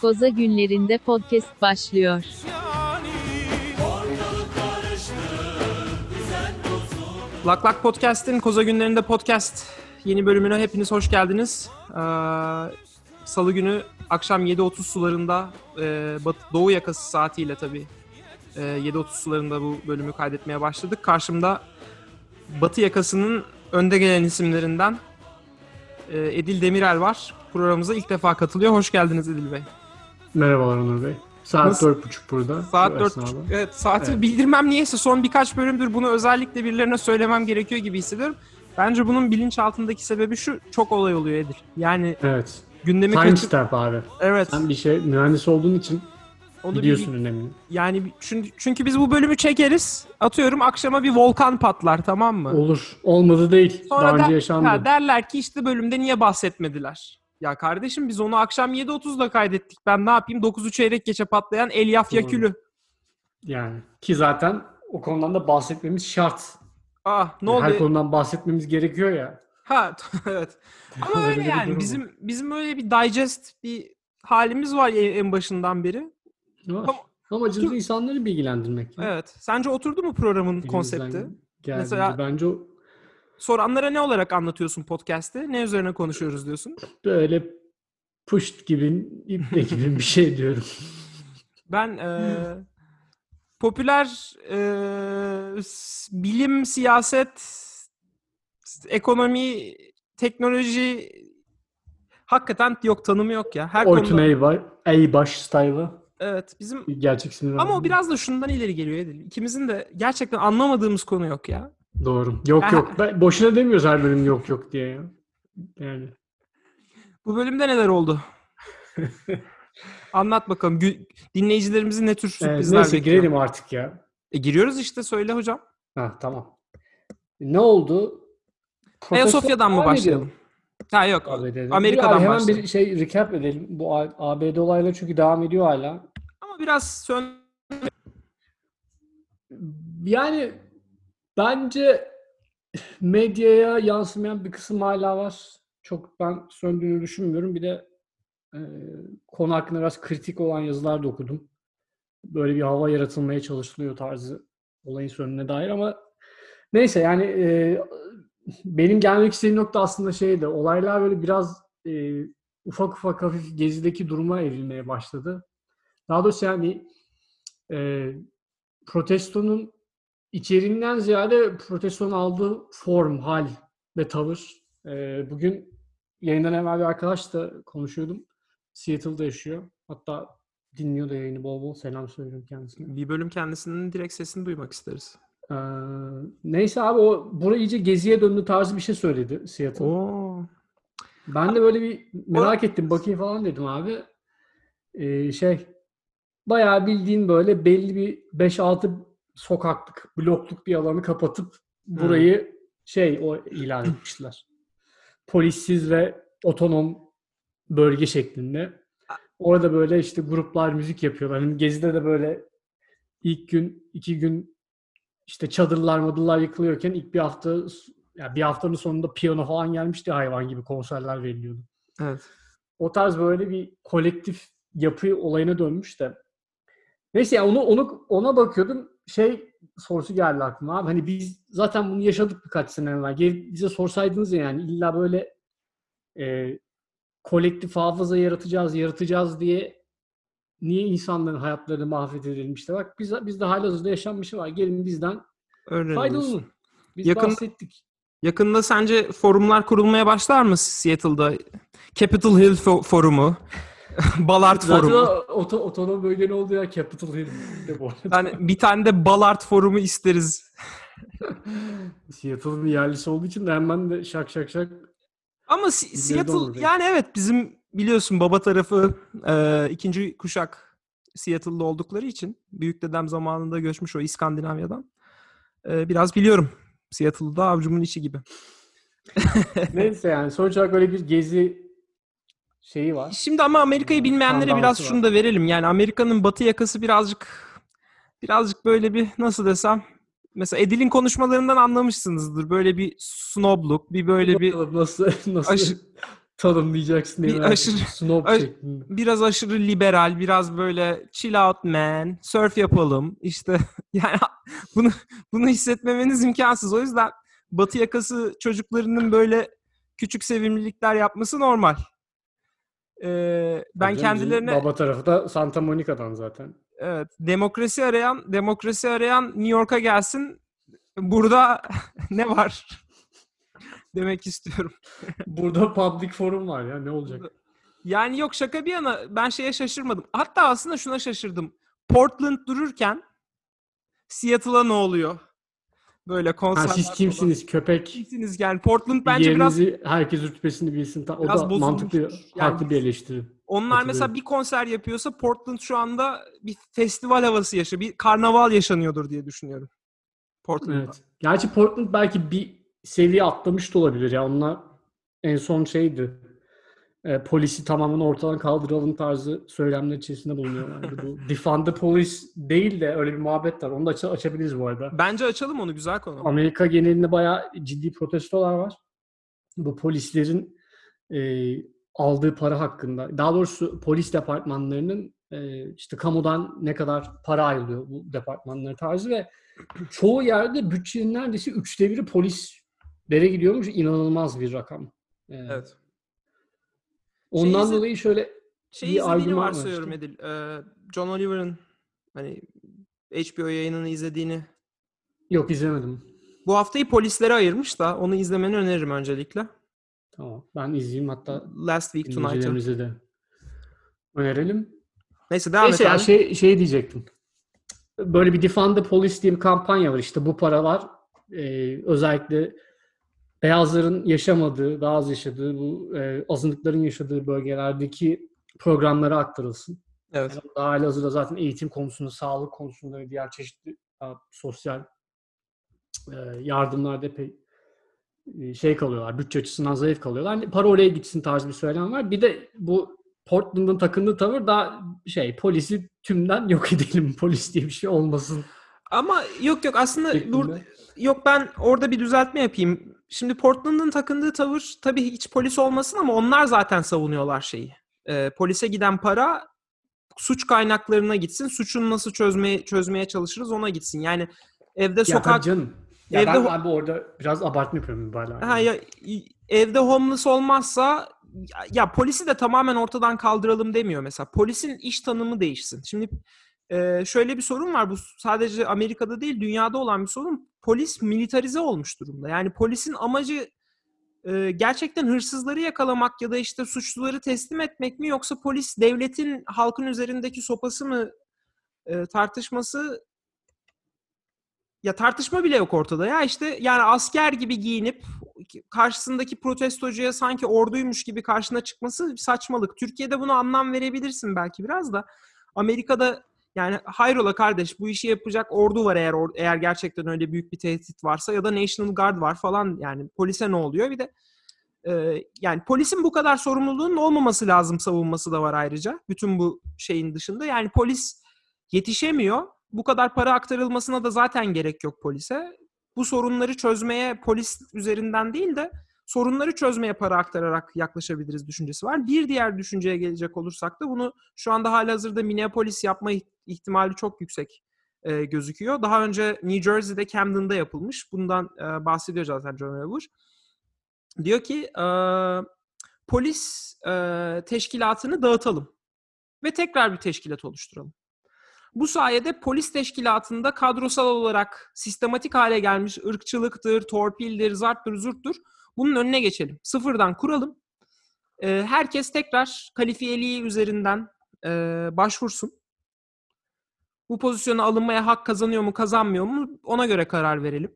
Koza günlerinde podcast başlıyor. Lak Lak Podcast'in Koza Günlerinde Podcast yeni bölümüne hepiniz hoş geldiniz. Ee, Salı günü akşam 7.30 sularında e, Batı, Doğu yakası saatiyle tabii e, 7.30 sularında bu bölümü kaydetmeye başladık. Karşımda Batı yakasının önde gelen isimlerinden e, Edil Demirel var. Programımıza ilk defa katılıyor. Hoş geldiniz Edil Bey. Merhabalar Onur Bey. Saat dört buçuk burada. Saat dört buçuk. Evet saati Evet. bildirmem niyeyse son birkaç bölümdür bunu özellikle birilerine söylemem gerekiyor gibi hissediyorum. Bence bunun bilinçaltındaki sebebi şu çok olay oluyor Edil. Yani Evet. gündemi Time kaçır... abi. Evet. Sen bir şey mühendis olduğun için Onu bir- biliyorsun önemini. yani bir- çünkü, çünkü biz bu bölümü çekeriz. Atıyorum akşama bir volkan patlar tamam mı? Olur. Olmadı değil. Sonra Daha önce der- yaşandı. ha, derler ki işte bölümde niye bahsetmediler? Ya kardeşim biz onu akşam 7.30'da kaydettik. Ben ne yapayım? 9'u çeyrek geçe patlayan Elyaf. Yakülü. Yani ki zaten o konudan da bahsetmemiz şart. Ah ne Yani Her oldu? konudan bahsetmemiz gerekiyor ya. Ha evet. Ama Öyle yani bizim bizim öyle bir digest bir halimiz var en başından beri. Var. Ama- Amacımız insanları bilgilendirmek. Evet. Sence oturdu mu programın Elimizden konsepti? geldiğince. Mesela- Bence o Soranlara ne olarak anlatıyorsun podcast'te? Ne üzerine konuşuyoruz diyorsun? böyle push gibi, iple gibi bir şey diyorum. Ben eee, popüler s- bilim, siyaset, ekonomi, teknoloji hakikaten yok tanımı yok ya. Her Oytun konuda. Eybaş, Eybaş style'ı. Evet bizim Gerçek ismini ama o biraz da şundan ileri geliyor Edil. İkimizin de gerçekten anlamadığımız konu yok ya. Doğru. Yok yok. Ben, boşuna demiyoruz her bölüm yok yok diye ya. Yani Bu bölümde neler oldu? Anlat bakalım. Gü- Dinleyicilerimizin ne tür Evet, sürprizler neyse bekliyor? girelim artık ya. E, giriyoruz işte söyle hocam. Ha tamam. Ne oldu? Ayasofya'dan mı başlayalım? Ha yok. ABD'de. Amerika'dan Bir- hemen başlayalım. bir şey recap edelim. Bu ABD olayları çünkü devam ediyor hala. Ama biraz sön Yani bence medyaya yansımayan bir kısım hala var. Çok ben söndüğünü düşünmüyorum. Bir de e, konu hakkında biraz kritik olan yazılar da okudum. Böyle bir hava yaratılmaya çalışılıyor tarzı olayın sönümüne dair ama neyse yani e, benim gelmek istediğim nokta aslında şeydi. Olaylar böyle biraz e, ufak ufak hafif gezideki duruma evrilmeye başladı. Daha doğrusu yani e, protestonun içeriğinden ziyade protestonun aldığı form, hal ve tavır. E, bugün yayından evvel bir arkadaşla konuşuyordum. Seattle'da yaşıyor. Hatta dinliyor da yayını bol bol. Selam söylüyorum kendisine. bir bölüm kendisinin direkt sesini duymak isteriz. Ee, neyse abi o burayı iyice geziye döndü tarzı bir şey söyledi Seattle. Oo. Ben de böyle bir merak ettim bakayım falan dedim abi. Ee, şey bayağı bildiğin böyle belli bir 5-6 sokaklık, blokluk bir alanı kapatıp burayı şey o ilan etmişler. Polissiz ve otonom bölge şeklinde. Orada böyle işte gruplar müzik yapıyorlar. Hani Gezi'de de böyle ilk gün, iki gün işte çadırlar madırlar yıkılıyorken ilk bir hafta ya bir haftanın sonunda piyano falan gelmişti hayvan gibi konserler veriliyordu. Evet. O tarz böyle bir kolektif yapı olayına dönmüş de. Neyse ya onu onu ona bakıyordum. Şey sorusu geldi aklıma abi. Hani biz zaten bunu yaşadık birkaç sene evvel. Gelip bize sorsaydınız ya yani illa böyle e, kolektif hafıza yaratacağız, yaratacağız diye niye insanların hayatlarını mahvedelim işte. Bak biz, bizde halihazırda yaşanmış şey var. Gelin bizden Öğreniyoruz. faydalanın. Biz Yakın- bahsettik. Yakında sence forumlar kurulmaya başlar mı Seattle'da? Capitol Hill fo- forumu, Ballard Zaten forumu. o oto, otonom bölgenin olduğu yer Capitol Hill de bu arada. Yani bir tane de Ballard forumu isteriz. Seattle'ın yerlisi olduğu için de hemen de şak şak şak. Ama Si- olur Seattle belki. yani evet bizim biliyorsun baba tarafı e, ikinci kuşak Seattle'da oldukları için büyük dedem zamanında göçmüş o İskandinavya'dan. E, biraz biliyorum. Seattle'da avcumun içi gibi. Neyse yani sonuç olarak öyle bir gezi şeyi var. Şimdi ama Amerika'yı bilmeyenlere biraz Tandansı şunu var. da verelim. Yani Amerika'nın batı yakası birazcık birazcık böyle bir nasıl desem mesela Edil'in konuşmalarından anlamışsınızdır. Böyle bir snobluk, bir böyle bir nasıl nasıl aşı- tanımlayacaksın diye Bir aşırı-. Snob aş- biraz aşırı liberal, biraz böyle chill out man, surf yapalım. İşte yani bunu bunu hissetmemeniz imkansız. O yüzden Batı yakası çocuklarının böyle küçük sevimlilikler yapması normal. Ee, ben bizim kendilerine Baba tarafı da Santa Monica'dan zaten. evet, demokrasi arayan demokrasi arayan New York'a gelsin. Burada ne var? demek istiyorum. Burada public forum var ya ne olacak? Yani yok şaka bir yana ben şeye şaşırmadım. Hatta aslında şuna şaşırdım. Portland dururken Seattle'a ne oluyor? Böyle Ha, konserler siz falan. kimsiniz köpek? Kimsiniz yani Portland bence biraz Yerinizi herkes rütbesini bilsin. O biraz da mantıklı. Yani farklı bir eleştiri. onlar mesela bir konser yapıyorsa Portland şu anda bir festival havası yaşıyor. Bir karnaval yaşanıyordur diye düşünüyorum. Portland'da. Evet. Gerçi Portland belki bir seviye atlamış da olabilir ya. Onlar en son şeydi. E, polisi tamamen ortadan kaldıralım tarzı söylemler içerisinde bulunuyorlardı. Bu defund the police değil de öyle bir muhabbet var. Onu da aç- açabiliriz bu arada. Bence açalım onu güzel konu. Amerika genelinde bayağı ciddi protestolar var. Bu polislerin e, aldığı para hakkında. Daha doğrusu polis departmanlarının e, işte kamudan ne kadar para ayrılıyor bu departmanlara tarzı ve çoğu yerde bütçenin neredeyse üçte biri polislere gidiyormuş. İnanılmaz bir rakam. E, Evet. Ondan izle- dolayı şöyle Şey bir izlediğini argüman var varsayıyorum. Edil. Ee, John Oliver'ın hani HBO yayınını izlediğini yok izlemedim. Bu haftayı polislere ayırmış da onu izlemeni öneririm öncelikle. Tamam. Ben izleyeyim hatta Last Week Tonight'ı. de önerelim. Neyse devam Neyse et abi. şey, şey diyecektim. Böyle bir Defund the Police diye bir kampanya var. İşte bu paralar e, özellikle beyazların yaşamadığı, daha az yaşadığı, bu e, azınlıkların yaşadığı bölgelerdeki programlara aktarılsın. Evet. Yani daha halihazırda zaten eğitim konusunda, sağlık konusunda ve diğer çeşitli e, sosyal e, yardımlarda epey e, şey kalıyorlar, bütçe açısından zayıf kalıyorlar. Hani para oraya gitsin tarzı bir söylem var. Bir de bu Portland'ın takındığı tavır daha şey polisi tümden yok edelim. Polis diye bir şey olmasın. Ama yok yok aslında dur, yok ben orada bir düzeltme yapayım. Şimdi Portland'ın takındığı tavır tabii hiç polis olmasın ama onlar zaten savunuyorlar şeyi. Ee, polise giden para suç kaynaklarına gitsin. Suçunu nasıl çözmeye çözmeye çalışırız ona gitsin. Yani evde Ya sokak canım. Ya Evde ben abi orada biraz abartma yapıyorum mübalağa. Ha ya evde homeless olmazsa ya, ya polisi de tamamen ortadan kaldıralım demiyor mesela. Polisin iş tanımı değişsin. Şimdi e, şöyle bir sorun var. Bu sadece Amerika'da değil dünyada olan bir sorun. Polis militarize olmuş durumda. Yani polisin amacı e, gerçekten hırsızları yakalamak ya da işte suçluları teslim etmek mi yoksa polis devletin halkın üzerindeki sopası mı e, tartışması ya tartışma bile yok ortada ya işte yani asker gibi giyinip karşısındaki protestocuya sanki orduymuş gibi karşına çıkması saçmalık. Türkiye'de buna anlam verebilirsin belki biraz da. Amerika'da yani hayrola kardeş bu işi yapacak ordu var eğer eğer gerçekten öyle büyük bir tehdit varsa ya da National Guard var falan yani polise ne oluyor bir de e, yani polisin bu kadar sorumluluğunun olmaması lazım savunması da var ayrıca bütün bu şeyin dışında yani polis yetişemiyor bu kadar para aktarılmasına da zaten gerek yok polise. Bu sorunları çözmeye polis üzerinden değil de sorunları çözmeye para aktararak yaklaşabiliriz düşüncesi var. Bir diğer düşünceye gelecek olursak da bunu şu anda halihazırda Minneapolis yapma iht- ihtimali çok yüksek e, gözüküyor. Daha önce New Jersey'de Camden'da yapılmış. Bundan e, bahsediyor zaten John Weber. Diyor ki e, polis e, teşkilatını dağıtalım ve tekrar bir teşkilat oluşturalım. Bu sayede polis teşkilatında kadrosal olarak sistematik hale gelmiş ırkçılıktır, torpildir, zarttır, zurttur. Bunun önüne geçelim. Sıfırdan kuralım. Ee, herkes tekrar kalifiyeliği üzerinden e, başvursun. Bu pozisyona alınmaya hak kazanıyor mu, kazanmıyor mu ona göre karar verelim.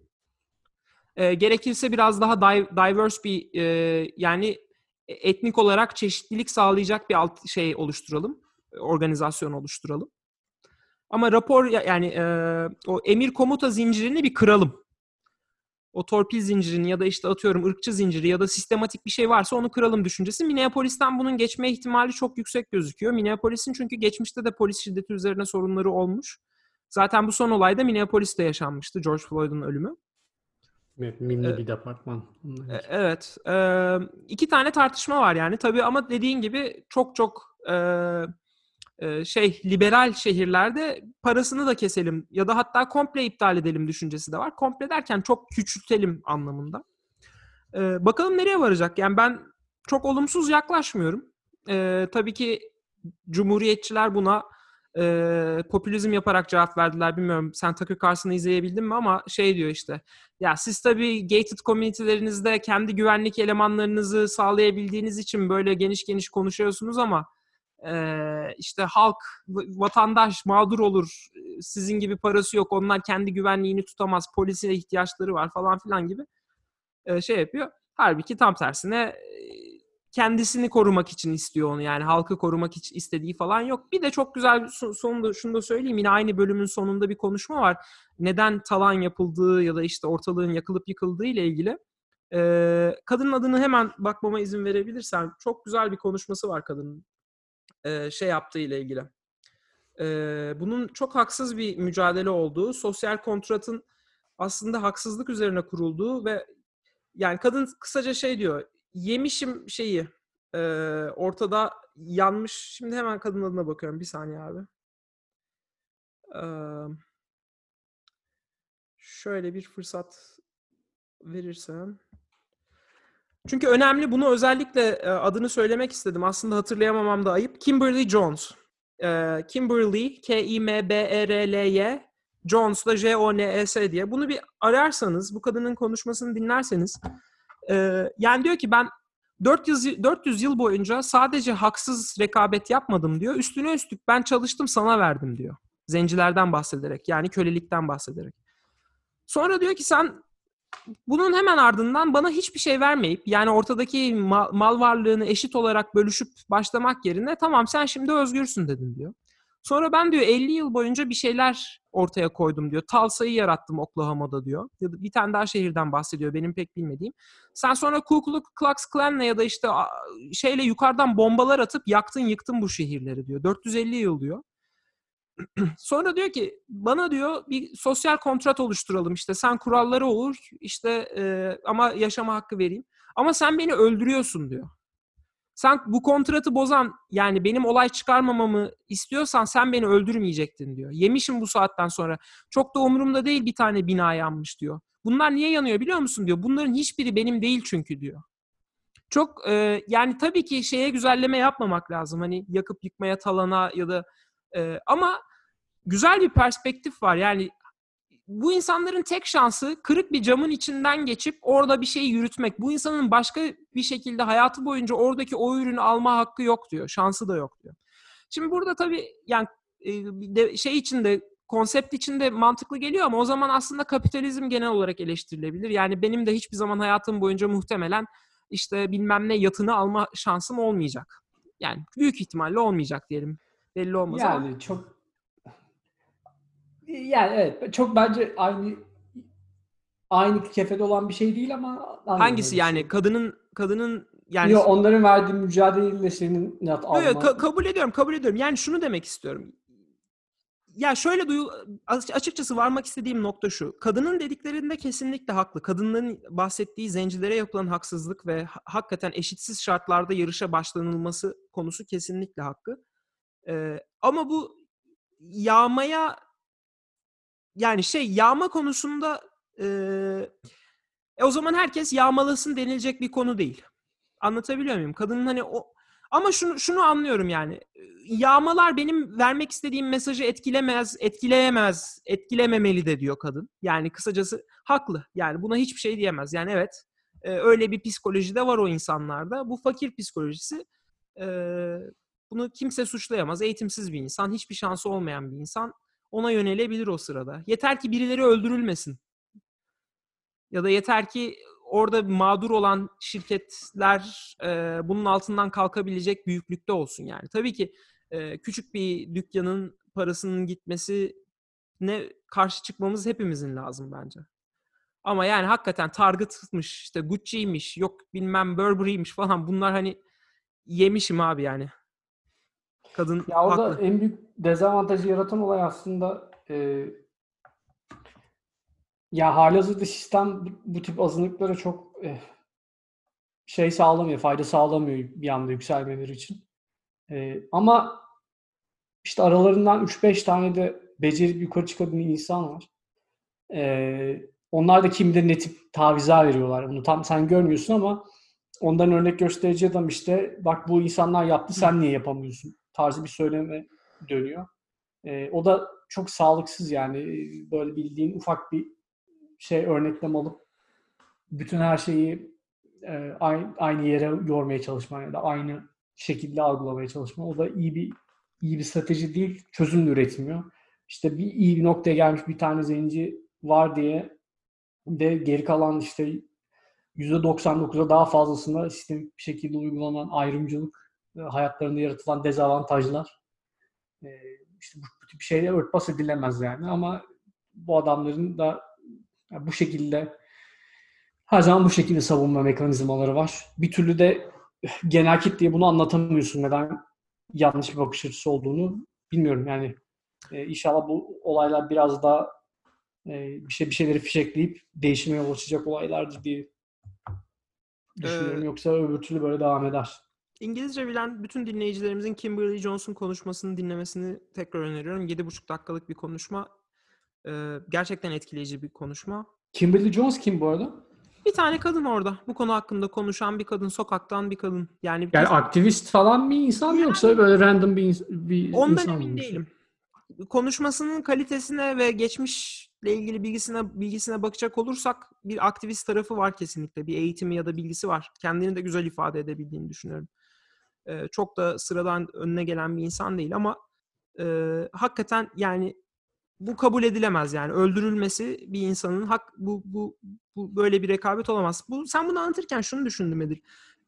Ee, gerekirse biraz daha di- diverse bir e, yani etnik olarak çeşitlilik sağlayacak bir alt şey oluşturalım, organizasyon oluşturalım. Ama rapor ya- yani e, o emir komuta zincirini bir kıralım. O torpil zincirini ya da işte atıyorum ırkçı zinciri ya da sistematik bir şey varsa onu kıralım düşüncesi. Minneapolis'ten bunun geçme ihtimali çok yüksek gözüküyor. Minneapolis'in çünkü geçmişte de polis şiddeti üzerine sorunları olmuş. Zaten bu son olayda Minneapolis'te yaşanmıştı George Floyd'un ölümü. Evet, bir departman. E. Evet. e, iki tane tartışma var yani tabii ama dediğin gibi çok çok e, şey liberal şehirlerde parasını da keselim ya da hatta komple iptal edelim düşüncesi de var. Komple derken çok küçültelim anlamında. E, bakalım nereye varacak? Yani ben çok olumsuz yaklaşmıyorum. E, tabii ki cumhuriyetçiler buna e, popülizm yaparak cevap verdiler. Bilmiyorum sen Tucker Carlson'ı izleyebildin mi ama şey diyor işte ya siz tabii gated community'lerinizde kendi güvenlik elemanlarınızı sağlayabildiğiniz için böyle geniş geniş konuşuyorsunuz ama işte halk, vatandaş mağdur olur. Sizin gibi parası yok. Onlar kendi güvenliğini tutamaz. Polise ihtiyaçları var falan filan gibi şey yapıyor. Halbuki tam tersine kendisini korumak için istiyor onu. Yani halkı korumak için istediği falan yok. Bir de çok güzel sonunda şunu da söyleyeyim. Yine aynı bölümün sonunda bir konuşma var neden talan yapıldığı ya da işte ortalığın yakılıp yıkıldığı ile ilgili. Ee, kadının adını hemen bakmama izin verebilirsen çok güzel bir konuşması var kadının ee, şey yaptığı ile ilgili. Ee, bunun çok haksız bir mücadele olduğu, sosyal kontratın aslında haksızlık üzerine kurulduğu ve yani kadın kısaca şey diyor, yemişim şeyi e, ortada yanmış. Şimdi hemen kadın adına bakıyorum bir saniye abi. Ee, şöyle bir fırsat verirsem. Çünkü önemli bunu özellikle e, adını söylemek istedim. Aslında hatırlayamamam da ayıp. Kimberly Jones. E, Kimberly K-I-M-B-E-R-L-Y Jones da J-O-N-E-S diye. Bunu bir ararsanız, bu kadının konuşmasını dinlerseniz e, yani diyor ki ben 400, y- 400 yıl boyunca sadece haksız rekabet yapmadım diyor. Üstüne üstlük ben çalıştım sana verdim diyor. Zencilerden bahsederek yani kölelikten bahsederek. Sonra diyor ki sen bunun hemen ardından bana hiçbir şey vermeyip yani ortadaki mal, mal varlığını eşit olarak bölüşüp başlamak yerine tamam sen şimdi özgürsün dedin diyor. Sonra ben diyor 50 yıl boyunca bir şeyler ortaya koydum diyor. Tulsa'yı yarattım Oklahoma'da diyor. Ya da bir tane daha şehirden bahsediyor benim pek bilmediğim. Sen sonra Ku Klux Klan'la ya da işte şeyle yukarıdan bombalar atıp yaktın yıktın bu şehirleri diyor. 450 yıl diyor. Sonra diyor ki bana diyor bir sosyal kontrat oluşturalım işte sen kuralları olur işte e, ama yaşama hakkı vereyim. Ama sen beni öldürüyorsun diyor. Sen bu kontratı bozan yani benim olay çıkarmamamı istiyorsan sen beni öldürmeyecektin diyor. Yemişim bu saatten sonra. Çok da umurumda değil bir tane bina yanmış diyor. Bunlar niye yanıyor biliyor musun diyor. Bunların hiçbiri benim değil çünkü diyor. Çok e, yani tabii ki şeye güzelleme yapmamak lazım. Hani yakıp yıkmaya talana ya da e, ama güzel bir perspektif var. Yani bu insanların tek şansı kırık bir camın içinden geçip orada bir şeyi yürütmek. Bu insanın başka bir şekilde hayatı boyunca oradaki o ürünü alma hakkı yok diyor. Şansı da yok diyor. Şimdi burada tabii yani e, şey içinde konsept içinde mantıklı geliyor ama o zaman aslında kapitalizm genel olarak eleştirilebilir. Yani benim de hiçbir zaman hayatım boyunca muhtemelen işte bilmem ne yatını alma şansım olmayacak. Yani büyük ihtimalle olmayacak diyelim. Belli olmaz ama. Yani çok yani evet çok bence aynı aynı kefede olan bir şey değil ama Hangisi yani şey. kadının kadının yani Yo, onların verdiği mücadeleyle senin yat Yo, yo, alman. ka- kabul ediyorum, kabul ediyorum. Yani şunu demek istiyorum. Ya şöyle duyu aç- açıkçası varmak istediğim nokta şu. Kadının dediklerinde kesinlikle haklı. Kadınların bahsettiği zencilere yapılan haksızlık ve ha- hakikaten eşitsiz şartlarda yarışa başlanılması konusu kesinlikle hakkı. Ee, ama bu yağmaya yani şey yağma konusunda e, e, o zaman herkes yağmalasın denilecek bir konu değil. Anlatabiliyor muyum? Kadının hani o ama şunu şunu anlıyorum yani. Yağmalar benim vermek istediğim mesajı etkilemez, etkileyemez, etkilememeli de diyor kadın. Yani kısacası haklı. Yani buna hiçbir şey diyemez. Yani evet e, öyle bir psikoloji de var o insanlarda. Bu fakir psikolojisi. E, bunu kimse suçlayamaz. Eğitimsiz bir insan, hiçbir şansı olmayan bir insan ona yönelebilir o sırada. Yeter ki birileri öldürülmesin. Ya da yeter ki orada mağdur olan şirketler e, bunun altından kalkabilecek büyüklükte olsun yani. Tabii ki e, küçük bir dükkanın parasının gitmesi ne karşı çıkmamız hepimizin lazım bence. Ama yani hakikaten Target'mış, işte Gucci'ymiş, yok bilmem Burberry'miş falan bunlar hani yemişim abi yani. Kadın Ya orada haklı. en büyük dezavantajı yaratan olay aslında e, Ya halihazırda sistem bu, bu tip azınlıklara çok eh, şey sağlamıyor, fayda sağlamıyor bir anda yükselmeleri için. Eh, ama işte aralarından 3-5 tane de becerip yukarı çıkabilen insan var. Eh, onlar da kim bilir ne tip tavizler veriyorlar. Bunu tam sen görmüyorsun ama ondan örnek gösterici adam işte bak bu insanlar yaptı sen niye yapamıyorsun tarzı bir söyleme dönüyor. E, o da çok sağlıksız yani E, böyle bildiğin ufak bir şey örneklem alıp bütün her şeyi e, aynı, yere yormaya çalışma ya da aynı şekilde algılamaya çalışma. O da iyi bir iyi bir strateji değil. Çözüm de üretmiyor. İşte bir iyi bir noktaya gelmiş bir tane zenci var diye de geri kalan işte %99'a daha fazlasında sistemik bir şekilde uygulanan ayrımcılık, hayatlarında yaratılan dezavantajlar e, işte bu, tip şeyler örtbas edilemez yani ama bu adamların da bu şekilde her zaman bu şekilde savunma mekanizmaları var. Bir türlü de genel kitleye bunu anlatamıyorsun neden yanlış bir bakış açısı olduğunu bilmiyorum yani e, inşallah bu olaylar biraz daha e, bir şey bir şeyleri fişekleyip değişime yol açacak olaylardır diye düşünüyorum. Ee, Yoksa öbür türlü böyle devam eder. İngilizce bilen bütün dinleyicilerimizin Kimberly Johnson konuşmasını dinlemesini tekrar öneriyorum. 7,5 dakikalık bir konuşma. Ee, gerçekten etkileyici bir konuşma. Kimberly Jones kim bu arada? Bir tane kadın orada. Bu konu hakkında konuşan bir kadın. Sokaktan bir kadın. Yani, Yani aktivist falan bir insan mı yoksa böyle random bir, ins- bir ondan insan emin mı? değilim. Konuşmasının kalitesine ve geçmişle ilgili bilgisine bilgisine bakacak olursak bir aktivist tarafı var kesinlikle. Bir eğitimi ya da bilgisi var. Kendini de güzel ifade edebildiğini düşünüyorum. Ee, çok da sıradan önüne gelen bir insan değil ama e, hakikaten yani bu kabul edilemez yani öldürülmesi bir insanın hak bu bu bu böyle bir rekabet olamaz. Bu sen bunu anlatırken şunu düşündüm Edil.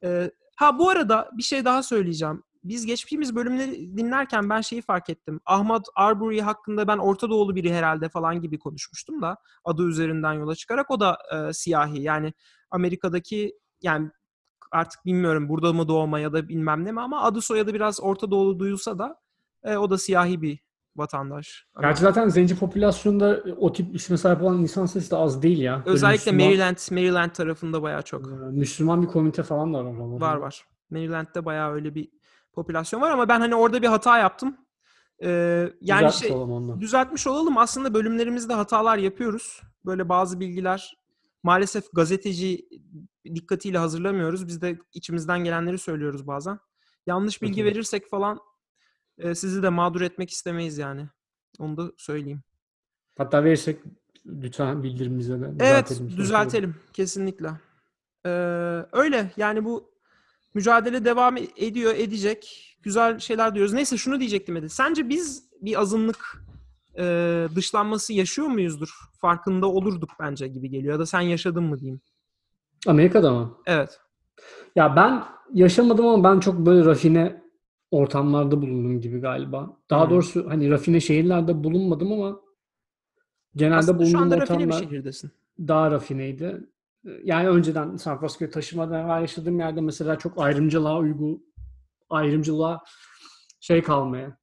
Ee, ha bu arada bir şey daha söyleyeceğim. Biz geçtiğimiz bölümleri dinlerken ben şeyi fark ettim. Ahmad Arbery hakkında ben Orta Doğulu biri herhalde falan gibi konuşmuştum da adı üzerinden yola çıkarak o da e, siyahi. Yani Amerika'daki yani artık bilmiyorum burada mı doğma ya da bilmem ne mi ama adı soyadı biraz Orta Doğulu duyulsa da e, o da siyahi bir vatandaş. Gerçi zaten zenci popülasyonda o tip isme sahip olan insan sayısı da az değil ya. Böyle Özellikle Müslüman- Maryland, Maryland tarafında bayağı çok. Ee, Müslüman bir komünite falan da var. oralarda. Var var. Maryland'de bayağı öyle bir popülasyon var ama ben hani orada bir hata yaptım. Ee, yani Düzeltmiş şey olalım ondan. düzeltmiş olalım. Aslında bölümlerimizde hatalar yapıyoruz. Böyle bazı bilgiler maalesef gazeteci dikkatiyle hazırlamıyoruz. Biz de içimizden gelenleri söylüyoruz bazen. Yanlış bilgi Hı hı. verirsek falan e, sizi de mağdur etmek istemeyiz yani. Onu da söyleyeyim. Hatta verirsek lütfen bildirimimize de Evet, düzeltelim. düzeltelim kesinlikle. Ee, öyle yani bu mücadele devam e- ediyor, edecek. Güzel şeyler diyoruz. Neyse şunu diyecektim Edil. Sence biz bir azınlık e, dışlanması yaşıyor muyuzdur? Farkında olurduk bence gibi geliyor. Ya da sen yaşadın mı diyeyim. Amerika'da mı? Evet. Ya ben yaşamadım ama ben çok böyle rafine ortamlarda bulundum gibi galiba. Daha Hmm. doğrusu hani rafine şehirlerde bulunmadım ama genelde Aslında şu bulunduğum anda rafine bir ortamlar şehirdesin. daha rafineydi. Yani önceden San Francisco'ya taşımadan evvel yaşadığım yerde mesela çok ayrımcılığa uygu ayrımcılığa şey kalmaya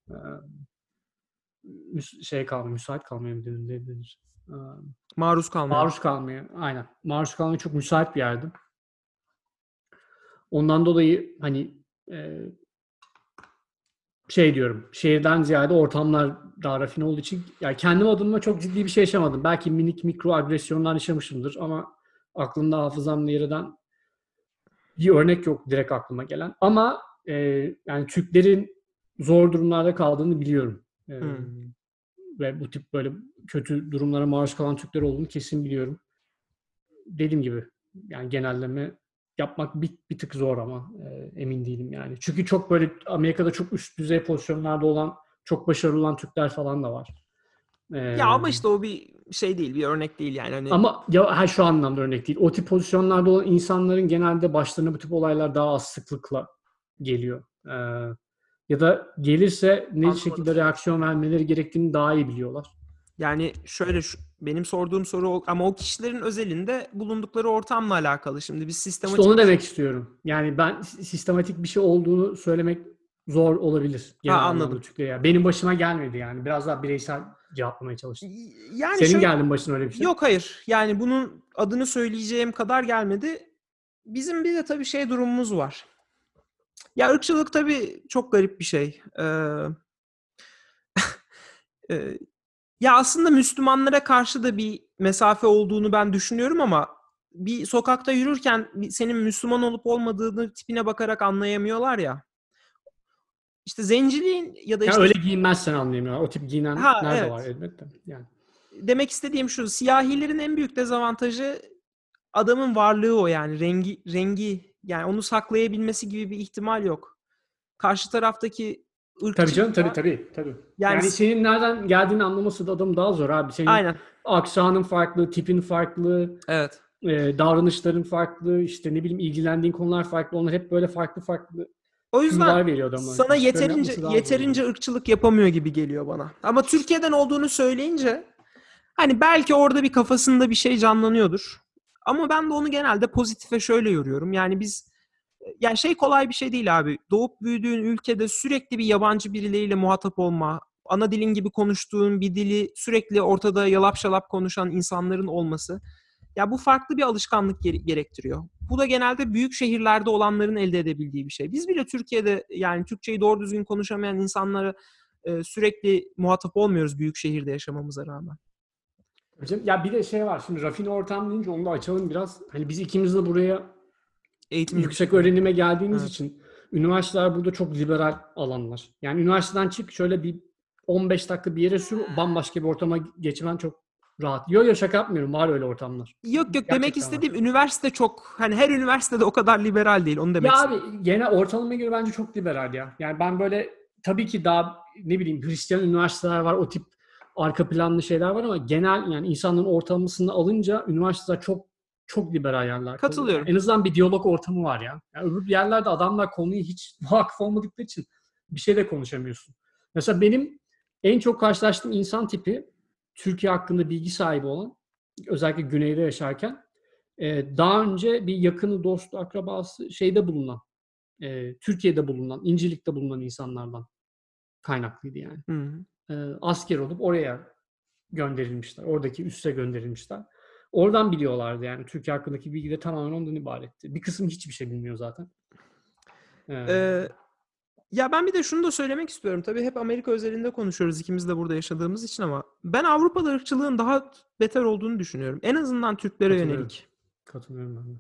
şey kalmaya, müsait kalmaya mı denir, denir? Maruz kalmaya. Maruz kalmaya, aynen. Maruz kalmaya çok müsait bir yerdi. Ondan dolayı hani e, şey diyorum, şehirden ziyade ortamlar daha rafine olduğu için yani kendim adıma çok ciddi bir şey yaşamadım. Belki minik mikro agresyonlar yaşamışımdır ama aklımda hafızamda yer eden bir örnek yok direkt aklıma gelen. Ama e, yani Türklerin zor durumlarda kaldığını biliyorum. E, Hmm. Ve bu tip böyle kötü durumlara maruz kalan Türkler olduğunu kesin biliyorum. Dediğim gibi yani genelleme yapmak bir, bir tık zor ama e, emin değilim yani. Çünkü çok böyle Amerika'da çok üst düzey pozisyonlarda olan çok başarılı olan Türkler falan da var. E, Ya ama işte o bir şey değil, bir örnek değil yani. Hani ama ya her şu anlamda örnek değil. O tip pozisyonlarda olan insanların genelde başlarına bu tip olaylar daha az sıklıkla geliyor. Ee, ya da gelirse ne Anlamadım. şekilde reaksiyon vermeleri gerektiğini daha iyi biliyorlar. Yani şöyle şu, benim sorduğum soru ama o kişilerin özelinde bulundukları ortamla alakalı. Şimdi biz İşte sistematik onu demek istiyorum. Yani ben sistematik bir şey olduğunu söylemek zor olabilir. Genel Ha, anladım. Türkiye. ya. Benim başıma gelmedi yani. Biraz daha bireysel cevaplamaya çalıştım. Yani Senin şöyle- geldi mi başına öyle bir şey? Yok hayır. Yani bunun adını söyleyeceğim kadar gelmedi. Bizim bir de tabii şey durumumuz var. Ya ırkçılık tabii çok garip bir şey. Ee, ya aslında Müslümanlara karşı da bir mesafe olduğunu ben düşünüyorum ama bir sokakta yürürken senin Müslüman olup olmadığını tipine bakarak anlayamıyorlar ya. İşte zenciliğin ya da Ya işte öyle giyinmezsen anlayamıyorlar. O tip giyinen Ha, nerede evet. var elbette. Yani. demek istediğim şu siyahilerin en büyük dezavantajı adamın varlığı o yani rengi rengi yani onu saklayabilmesi gibi bir ihtimal yok. Karşı taraftaki ırkçı Tabii canım tabii tabii. tabii. Yani- Yani, senin nereden geldiğini anlaması da adam daha zor abi. Senin Aynen. aksanın farklı, tipin farklı, Evet. e, davranışların farklı, işte ne bileyim ilgilendiğin konular farklı. Onlar hep böyle farklı farklı O yüzden veriyor adamlar. sana İşlerini yeterince yeterince ırkçılık yapamıyor gibi geliyor bana. Ama Türkiye'den olduğunu söyleyince hani belki orada bir kafasında bir şey canlanıyordur. Ama ben de onu genelde pozitife şöyle yoruyorum. Yani biz yani şey kolay bir şey değil abi. Doğup büyüdüğün ülkede sürekli bir yabancı birileriyle muhatap olma, ana dilin gibi konuştuğun bir dili sürekli ortada yalap şalap konuşan insanların olması. Ya bu farklı bir alışkanlık gere- gerektiriyor. Bu da genelde büyük şehirlerde olanların elde edebildiği bir şey. Biz bile Türkiye'de yani Türkçeyi doğru düzgün konuşamayan insanlara sürekli muhatap olmuyoruz büyük şehirde yaşamamıza rağmen. Canım. Ya bir de şey var şimdi rafine ortam deyince onu da açalım biraz. Hani biz ikimiz de buraya Eğitim yüksek öğrenime geldiğimiz Evet. için üniversiteler burada çok liberal alanlar. Yani üniversiteden çık şöyle bir 15 dakika bir yere sür bambaşka bir ortama geçmen çok rahat. Yo yo şaka yapmıyorum var öyle ortamlar. Yok yok Gerçekten demek var. istediğim üniversite çok hani her üniversitede o kadar liberal değil onu demek Ya istedim. abi gene ortalamaya göre bence çok liberal ya. Yani ben böyle tabii ki daha ne bileyim Hristiyan üniversiteler var o tip arka planlı şeyler var ama genel yani insanların ortalamasını alınca üniversiteler çok çok liberal yerler. Katılıyorum. En azından bir diyalog ortamı var ya. Yani öbür yerlerde adamlar konuyu hiç vakıf olmadıkları için bir şey de konuşamıyorsun. Mesela benim en çok karşılaştığım insan tipi Türkiye hakkında bilgi sahibi olan özellikle güneyde yaşarken e, daha önce bir yakını, dostu, akrabası şeyde bulunan e, Türkiye'de bulunan, İncilik'te bulunan insanlardan kaynaklıydı yani. Hı. E, asker olup oraya gönderilmişler. Oradaki üsse gönderilmişler. Oradan biliyorlardı yani. Türkiye hakkındaki bilgi de tamamen ondan ibaretti. Bir kısım hiçbir şey bilmiyor zaten. Ee, ya ben bir de şunu da söylemek istiyorum. Tabii hep Amerika özelinde konuşuyoruz ikimiz de burada yaşadığımız için ama ben Avrupa'da ırkçılığın daha beter olduğunu düşünüyorum. En azından Türklere Katılıyorum. yönelik. katılıyorum ben de.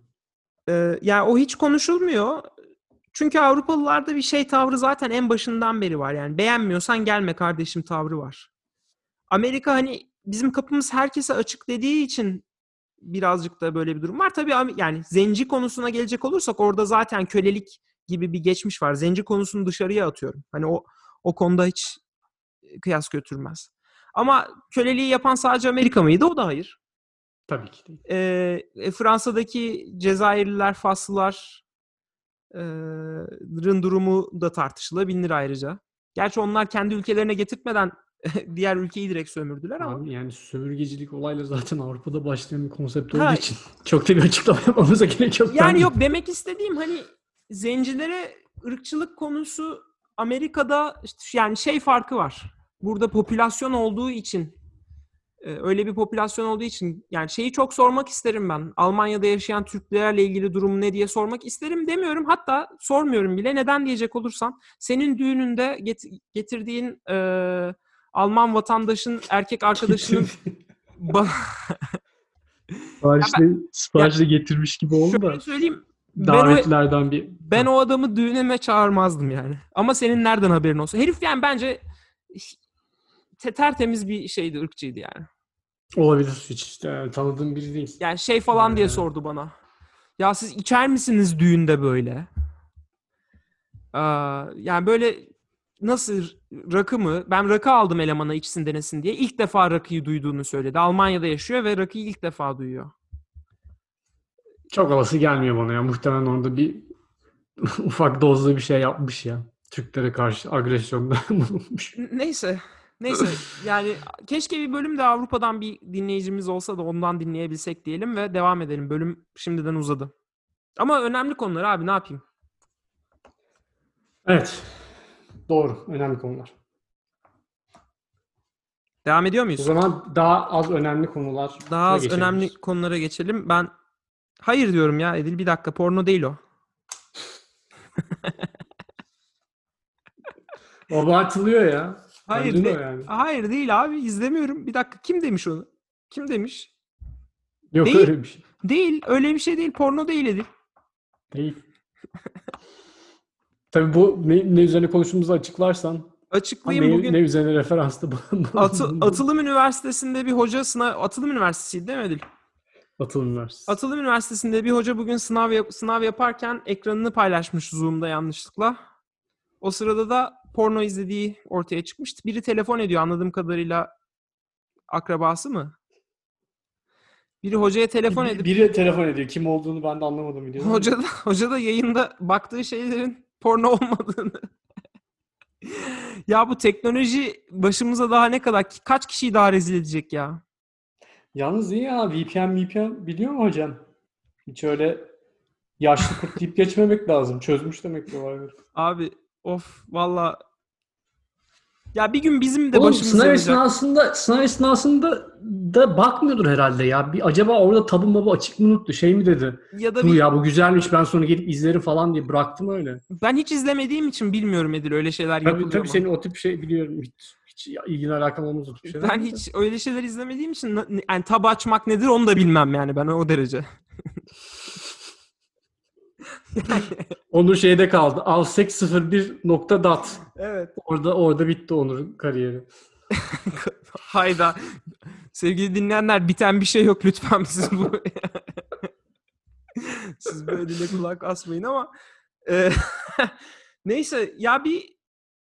Ee, yani o hiç konuşulmuyor. Çünkü Avrupalılarda bir şey tavrı zaten en başından beri var. Yani beğenmiyorsan gelme kardeşim tavrı var. Amerika hani bizim kapımız herkese açık dediği için birazcık da böyle bir durum var. Tabii yani zenci konusuna gelecek olursak orada zaten kölelik gibi bir geçmiş var. Zenci konusunu dışarıya atıyorum. Hani o o konuda hiç kıyas götürmez. Ama köleliği yapan sadece Amerika mıydı? O da hayır. Tabii ki değil. Ee, e, Fransa'daki Cezayirliler, Faslılar rın durumu da tartışılabilir ayrıca. Gerçi onlar kendi ülkelerine getirtmeden diğer ülkeyi direkt sömürdüler ama. Abi yani sömürgecilik olayları zaten Avrupa'da başlayan bir konsept olduğu Ha. için çok da bir açıklama yapmamıza gerek yok. Yani yok demek istediğim hani zencilere ırkçılık konusu Amerika'da işte yani şey farkı var. Burada popülasyon olduğu için öyle bir popülasyon olduğu için yani şeyi çok sormak isterim ben. Almanya'da yaşayan Türklerle ilgili durum ne diye sormak isterim demiyorum. Hatta sormuyorum bile. Neden diyecek olursan senin düğününde get- getirdiğin e, Alman vatandaşın erkek arkadaşının ba- Siparişle, siparişle getirmiş gibi oldu da şöyle söyleyeyim. Ben o, davetlerden bir ben o adamı düğünüme çağırmazdım yani. Ama senin nereden haberin olsa. Herif yani bence te- tertemiz bir şeydi, ırkçıydı yani. Olabilir hiç e, tanıdığım biri değil. Yani şey falan diye Ee. sordu bana. Ya siz içer misiniz düğünde böyle? Aa, yani böyle nasıl rakı mı? Ben rakı aldım elemana içsin denesin diye. İlk defa rakıyı duyduğunu söyledi. Almanya'da yaşıyor ve rakıyı ilk defa duyuyor. Çok olası gelmiyor bana ya. Muhtemelen orada bir ufak dozda bir şey yapmış ya. Türklere karşı agresyonda bulunmuş. Neyse. Neyse. Yani keşke bir bölüm de Avrupa'dan bir dinleyicimiz olsa da ondan dinleyebilsek diyelim ve devam edelim. Bölüm şimdiden uzadı. Ama önemli konular abi ne yapayım? Evet. Doğru. Önemli konular. Devam ediyor O muyuz? zaman daha az önemli konular. Daha az önemli konulara geçelim. Ben hayır diyorum ya Edil bir dakika porno değil o. Abartılıyor ya. Hayır Bence de yani. hayır değil abi izlemiyorum. Bir dakika kim demiş onu? Kim demiş? Yok Değil. öyle bir şey. Değil öyle bir şey değil porno değil Edil. Değil. Tabii bu ne, ne üzerine konuştuğumuzu açıklarsan Açıklayayım ne, bugün ne üzerine referanstı bu? Atı- Atılım Üniversitesi'nde bir hoca sınav Atılım Üniversitesi'ydi değil mi Edil? Atılım Üniversitesi. Atılım Üniversitesi'nde bir hoca bugün sınav yap- sınav yaparken ekranını paylaşmış Zoom'da yanlışlıkla. O sırada da porno izlediği ortaya çıkmıştı. Biri telefon ediyor anladığım kadarıyla akrabası mı? Biri hocaya telefon edip Biri telefon ediyor. Kim olduğunu ben de anlamadım biliyorum. hoca da, hoca da yayında baktığı şeylerin porno olmadığını. ya bu teknoloji başımıza daha ne kadar kaç kişiyi daha rezil edecek ya? Yalnız iyi ya VPN VPN biliyor mu hocam? Hiç öyle yaşlı kurt deyip geçmemek lazım. Çözmüş demek ki olayları. Abi of valla ya bir gün bizim de Oğlum başımıza sınav yanacak. esnasında sınav esnasında da bakmıyordur herhalde ya. Bir acaba orada tabu mabu açık mı unuttu? Şey mi dedi? Ya da Bu bir- ya bu güzelmiş ben sonra gelip izlerim falan diye bıraktım öyle. ben hiç izlemediğim için bilmiyorum Edil öyle şeyler Tabii yapılıyor tabii mu? senin o tip şey biliyorum. Hiç, hiç ilgili alakam olmaz o tip şeyler. Ben hiç öyle şeyler izlemediğim için yani tab açmak nedir onu da bilmem yani ben o derece. Onur şeyde kaldı. Alsek 01 nokta dat. Evet. Orada orada bitti Onur'un kariyeri. Hayda. Sevgili dinleyenler biten bir şey yok lütfen siz bu. siz böyle dile kulak asmayın ama e, neyse ya bir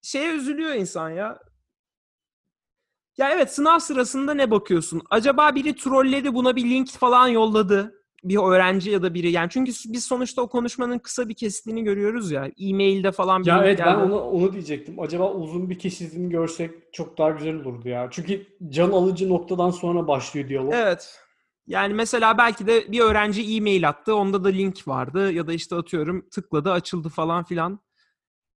şeye üzülüyor insan ya. Ya evet sınav sırasında ne bakıyorsun? Acaba biri trolledi buna bir link falan yolladı. Bir öğrenci ya da biri. Yani çünkü biz sonuçta o konuşmanın kısa bir kesitini görüyoruz ya. E-mailde falan bir Ya evet ben onu, onu diyecektim. Acaba uzun bir kesitini görsek çok daha güzel olurdu ya. Çünkü can alıcı noktadan sonra başlıyor diyalog. Evet. Yani mesela belki de bir öğrenci e-mail attı. Onda da link vardı. Ya da işte atıyorum tıkladı açıldı falan filan.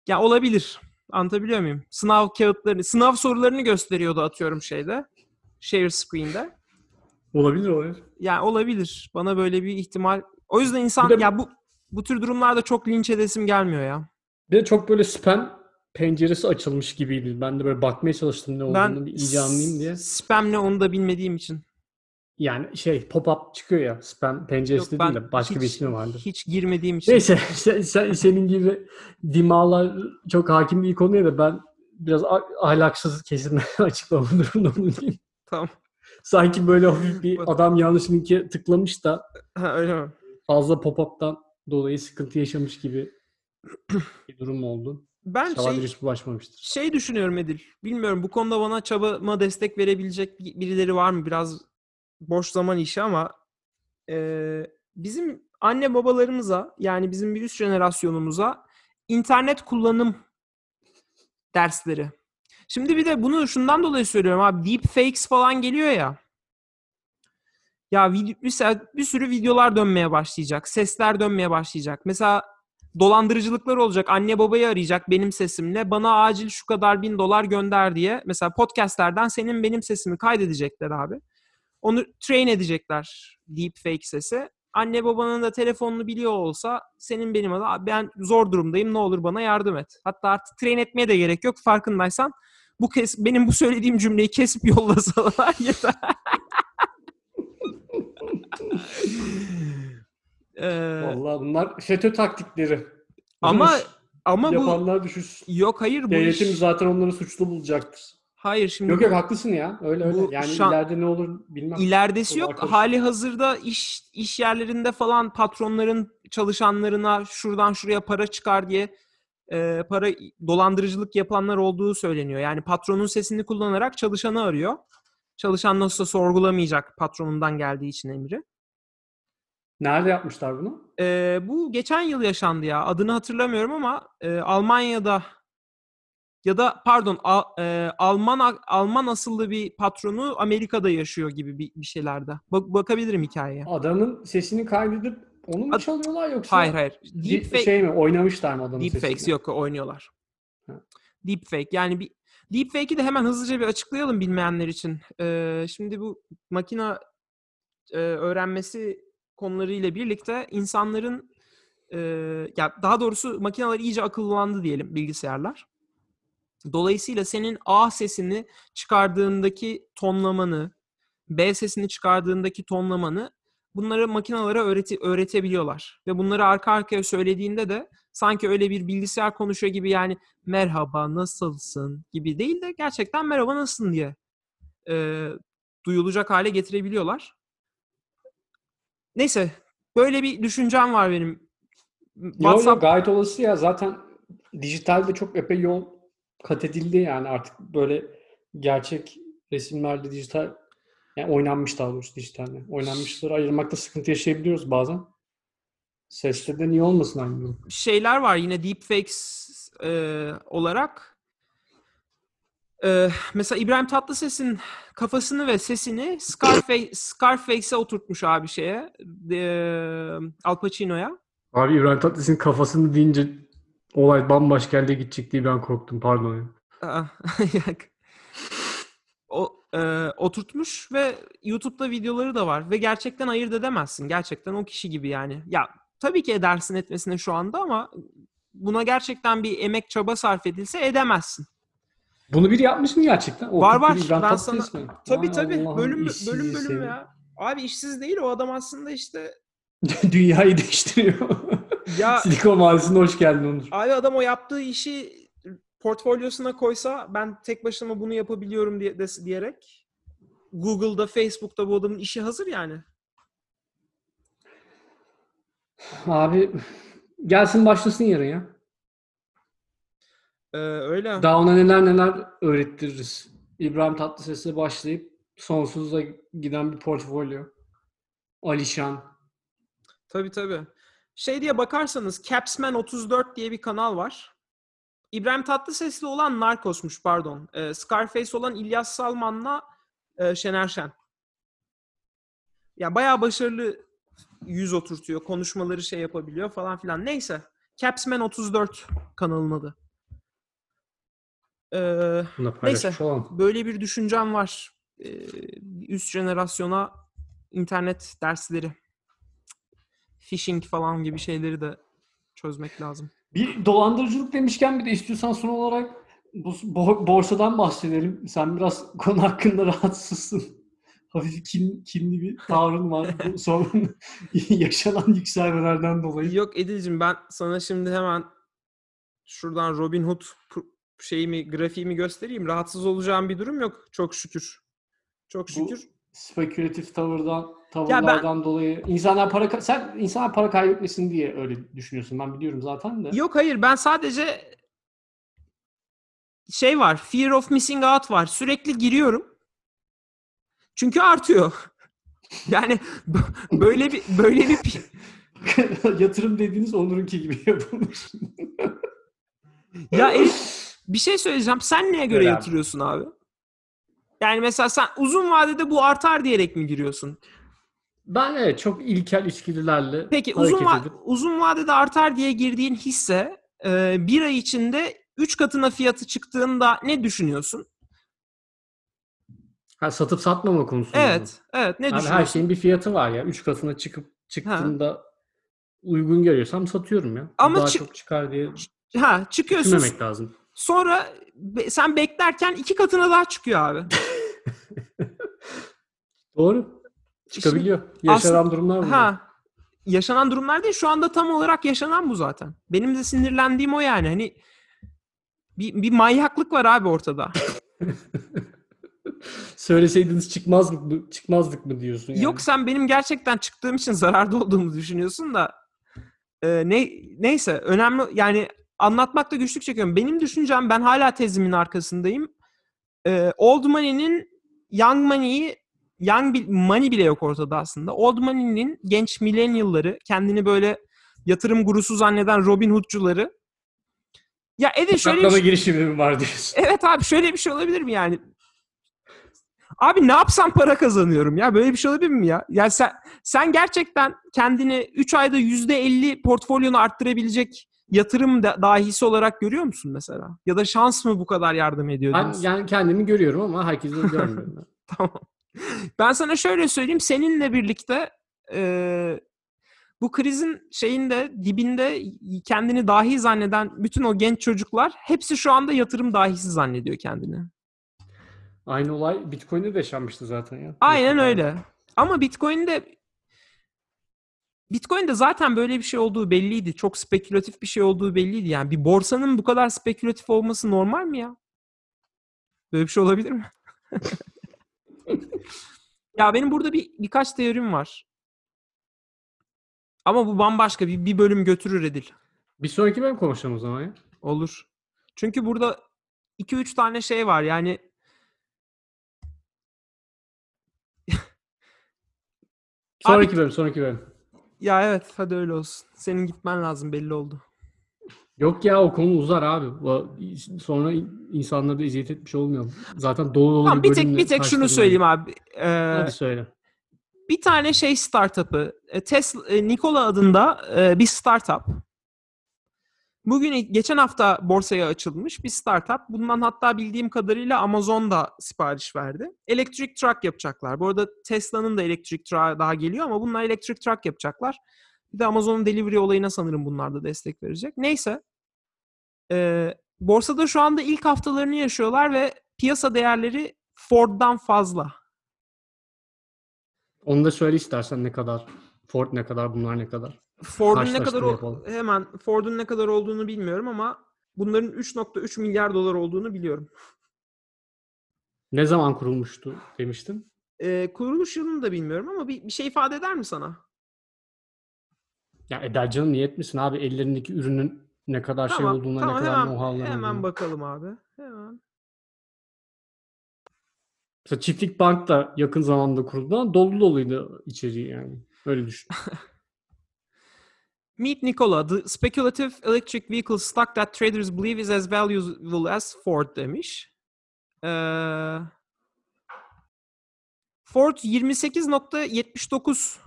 Ya olabilir. Anlatabiliyor muyum? Sınav kağıtlarını, sınav sorularını gösteriyordu atıyorum şeyde. Share screen'de. Olabilir olabilir. Yani olabilir. Bana böyle bir ihtimal. O yüzden insan Bir de- ya bu bu tür durumlarda çok linç edesim gelmiyor ya. Bir de çok böyle spam penceresi açılmış gibiydi. Ben de böyle bakmaya çalıştım ne olduğunu Ben bir iyice anlayayım diye. spam ne onu da bilmediğim için. Yani şey pop-up çıkıyor ya spam penceresi Yok, değil de başka bir hiç- ismi vardır. Hiç girmediğim için. Neyse sen, sen- senin gibi dimalar çok hakim bir konuya da ben biraz ahlaksız kesimler açıklama durumunda bulunayım. Tamam. Sanki böyle hafif bir adam yanlış linke tıklamış da Ha, öyle mi? fazla pop-up'tan dolayı sıkıntı yaşamış gibi bir durum oldu. Ben İnşallah şey, bulaşmamıştır. Şey düşünüyorum Edil. Bilmiyorum bu konuda bana çabama destek verebilecek bir- birileri var mı? Biraz boş zaman işi ama eee, bizim anne babalarımıza yani bizim bir üst jenerasyonumuza internet kullanım dersleri. Şimdi bir de bunu şundan dolayı söylüyorum abi. Deepfakes falan geliyor ya. Ya mesela bir sürü videolar dönmeye başlayacak. Sesler dönmeye başlayacak. Mesela dolandırıcılıklar olacak. Anne babayı arayacak benim sesimle. Bana acil şu kadar bin dolar gönder diye. Mesela podcastlerden senin benim sesimi kaydedecekler abi. Onu train edecekler deepfake sesi. Anne babanın da telefonunu biliyor olsa senin benim adı "Abi ben zor durumdayım ne olur bana yardım et. Hatta artık train etmeye de gerek yok farkındaysan bu kes benim bu söylediğim cümleyi kesip yollasalar yeter. Ee, Vallahi bunlar FETÖ taktikleri. ama Düşün, ama bu yapanlar düşünsün. yok hayır bu Devletim iş, zaten onları suçlu bulacaktır. hayır şimdi Yok yok haklısın ya. Öyle öyle. Bu yani şu an- ileride ne olur bilmem. İleridesi yok. karışık. Hali hazırda iş iş yerlerinde falan patronların çalışanlarına şuradan şuraya para çıkar diye e, para dolandırıcılık yapanlar olduğu söyleniyor. Yani patronun sesini kullanarak çalışanı arıyor. Çalışan nasılsa sorgulamayacak patronundan geldiği için emri. Nerede yapmışlar bunu? E, bu geçen yıl yaşandı ya. Adını hatırlamıyorum ama e, Almanya'da ya da pardon Al- e, Alman Alman asıllı bir patronu Amerika'da yaşıyor gibi bir, bir şeylerde. Bak, bakabilirim hikayeye. Adamın sesini kaydedip onu mu çalıyorlar yoksa Hayır hayır. Deepfake, şey mi oynamışlar mı adamın deepfakes sesini? yok oynuyorlar. Ha. Deepfake. Yani bir Deepfake'i de hemen hızlıca bir açıklayalım bilmeyenler için. Ee, şimdi bu makine e, öğrenmesi konularıyla birlikte insanların e, ya daha doğrusu makineler iyice akıllandı diyelim bilgisayarlar. Dolayısıyla senin A sesini çıkardığındaki tonlamanı, B sesini çıkardığındaki tonlamanı bunları makinalara öğreti, öğretebiliyorlar. Ve bunları arka arkaya söylediğinde de sanki öyle bir bilgisayar konuşuyor gibi yani merhaba nasılsın gibi değil de gerçekten merhaba nasılsın diye e, duyulacak hale getirebiliyorlar. Neyse böyle bir düşüncem var benim. Yo, yo, WhatsApp gayet olası ya. Zaten dijitalde çok epey yol kat edildi yani artık böyle gerçek resimlerde dijital yani oynanmış daha doğrusu dijitalde. Oynanmışları ayırmakta sıkıntı yaşayabiliyoruz bazen. Seste de niye olmasın aynı durum? şeyler var yine deepfakes e, olarak. E, mesela İbrahim Tatlıses'in kafasını ve sesini Scarface, Scarface'e oturtmuş abi şeye. E, Al Pacino'ya. Abi İbrahim Tatlıses'in kafasını deyince olay bambaşka yerlere gidecek diye ben korktum pardon. ya. Aa, yok. o e, oturtmuş ve YouTube'da videoları da var ve gerçekten ayırt edemezsin. Gerçekten o kişi gibi yani. Ya tabii ki edersin etmesine şu anda ama buna gerçekten bir emek çaba sarf edilse edemezsin. Bunu biri yapmış mı gerçekten? Var Oturup var. İbrahim Ben sana mi? tabii tabii Allah'ım, bölüm bölüm bölüm seveyim. ya. Abi işsiz değil o adam aslında işte Dünyayı değiştiriyor. ya Silikon Vadisi'ne hoş geldin Onur. abi adam o yaptığı işi portfolyosuna koysa ben tek başıma bunu yapabiliyorum diye des- diyerek Google'da, Facebook'ta bu adamın işi hazır yani. Abi gelsin başlasın yarın ya. Ee, öyle. Daha ona neler neler öğrettiririz. İbrahim Tatlıses'e başlayıp sonsuza giden bir portfolyo. Alişan. Tabii tabii. Şey diye bakarsanız Capsman 34 diye bir kanal var. İbrahim Tatlıses'li olan Narcos'muş pardon. Ee, Scarface olan İlyas Salman'la e, Şener Şen. Ya bayağı başarılı yüz oturtuyor. Konuşmaları şey yapabiliyor falan filan. Neyse. Capsman 34 kanalın adı. Ee, Neyse. olalım. böyle bir düşüncem var. Ee, üst jenerasyona internet dersleri, phishing falan gibi şeyleri de çözmek lazım. Bir dolandırıcılık demişken bir de istiyorsan son olarak bu bo- borsadan bahsedelim. Sen biraz konu hakkında rahatsızsın. Hafif kin, kinli bir tavrın var. Bu son yaşanan yükselmelerden dolayı. Yok Edil'cim ben sana şimdi hemen şuradan Robin Hood şeyimi, grafiğimi göstereyim. Rahatsız olacağım bir durum yok. Çok şükür. Çok şükür. Spekülatif tavırdan tavırlardan dolayı insanlar para sen insanlar para kaybetmesin diye öyle düşünüyorsun. Ben biliyorum zaten de. Yok hayır ben sadece şey var. Fear of missing out var. Sürekli giriyorum. Çünkü artıyor. Yani böyle bir böyle bir Yatırım dediğiniz Onur'unki gibi yapılmış. ya Elif, bir şey söyleyeceğim. Sen neye göre Öyle yatırıyorsun abi? Yani mesela sen uzun vadede bu artar diyerek mi giriyorsun? Ben evet çok ilkel içgüdülerle Peki uzun va- edip uzun vadede artar diye girdiğin hisse e, bir ay içinde 3 katına fiyatı çıktığında ne düşünüyorsun? ha, satıp satmama konusunda. mı? Evet. Evet. Ne Abi düşünüyorsun? her şeyin bir fiyatı var ya. Üç katına çıkıp çıktığında uygun görüyorsam satıyorum ya. Ama Daha çık- çok çıkar diye Ha çıkıyorsun. düşünmemek lazım. Sonra be- sen beklerken iki katına daha çıkıyor abi. Doğru. Çıkabiliyor. Yaşanan aslında- durumlar bunlar. ha yaşanan durumlar değil. Şu anda tam olarak yaşanan bu zaten. Benim de sinirlendiğim o yani. Hani bir, bir manyaklık var abi ortada. Söyleseydiniz çıkmazdık mı, çıkmazdık mı diyorsun yani. Yok sen benim gerçekten çıktığım için zararda olduğumu düşünüyorsun da e, ne neyse önemli yani anlatmakta güçlük çekiyorum. Benim düşüncem ben hala tezimin arkasındayım. E, Old Money'nin Young Money'i Young Money bile yok ortada aslında. Old Money'nin genç millennial'ları kendini böyle yatırım gurusu zanneden Robin Hood'cuları ya Edin şöyle bir şey- girişimim var diyorsun. Evet abi şöyle bir şey olabilir mi yani? Abi ne yapsam para kazanıyorum ya. Böyle bir şey olabilir mi ya? Ya sen sen gerçekten kendini 3 ayda %50 portfolyonu arttırabilecek yatırım da, dahisi olarak görüyor musun mesela? Ya da şans mı bu kadar yardım ediyor? Ben diyorsun? yani kendimi görüyorum ama herkesi görmüyorum. Tamam. Ben sana şöyle söyleyeyim. Seninle birlikte e, bu krizin şeyinde dibinde kendini dahi zanneden bütün o genç çocuklar hepsi şu anda yatırım dahisi zannediyor kendini. Aynı olay Bitcoin'de de yaşanmıştı zaten ya. Aynen öyle. Ama Bitcoin'de Bitcoin'de zaten böyle bir şey olduğu belliydi. Çok spekülatif bir şey olduğu belliydi. Yani bir borsanın bu kadar spekülatif olması normal mi ya? Böyle bir şey olabilir mi? ya benim burada bir birkaç teorim var. Ama bu bambaşka bir, bir bölüm götürür Edil. Bir sonraki bölüm konuşalım o zaman ya. Olur. Çünkü burada 2-3 tane şey var. Yani Sonraki bölüm, sonraki bölüm. Ya evet hadi öyle olsun. Senin gitmen lazım belli oldu. Yok ya o konu uzar abi. Sonra insanlara da eziyet etmiş olmuyor. Zaten dolu dolu Tamam, bir tek bölümle bir tek şunu söyleyeyim abi. Ee. Hadi söyle. bir tane şey startup'ı e, Tesla e, Nikola adında e, bir startup. Bugün geçen hafta borsaya açılmış bir startup. Bundan hatta bildiğim kadarıyla Amazon da sipariş verdi. Electric truck yapacaklar. Bu arada Tesla'nın da electric truck daha geliyor ama bunlar electric truck yapacaklar. Bir de Amazon'un delivery olayına sanırım bunlar da destek verecek. Neyse. Ee, borsada şu anda ilk haftalarını yaşıyorlar ve piyasa değerleri Ford'dan fazla. Onu da söyle istersen ne kadar. Ford ne kadar, bunlar ne kadar. Ford'un ne kadar o- hemen Ford'un ne kadar olduğunu bilmiyorum ama bunların 3.3 milyar dolar olduğunu biliyorum. Ne zaman kurulmuştu demiştin? Ee, kuruluş yılını da bilmiyorum ama bir, bir şey ifade eder mi sana? Ya eder canım niye etmesin abi ellerindeki ürünün ne kadar şey Tamam, olduğuna, tamam, ne kadar hemen, know-how'ları hemen olduğuna. bakalım abi. Hemen. Mesela Çiftlik Bank da yakın zamanda kuruldu ama dolu doluydu içeriği yani. Öyle düşün. Meet Nikola, the speculative electric vehicle stock that traders believe is as valuable as Ford demiş. Ee, Ford 28.79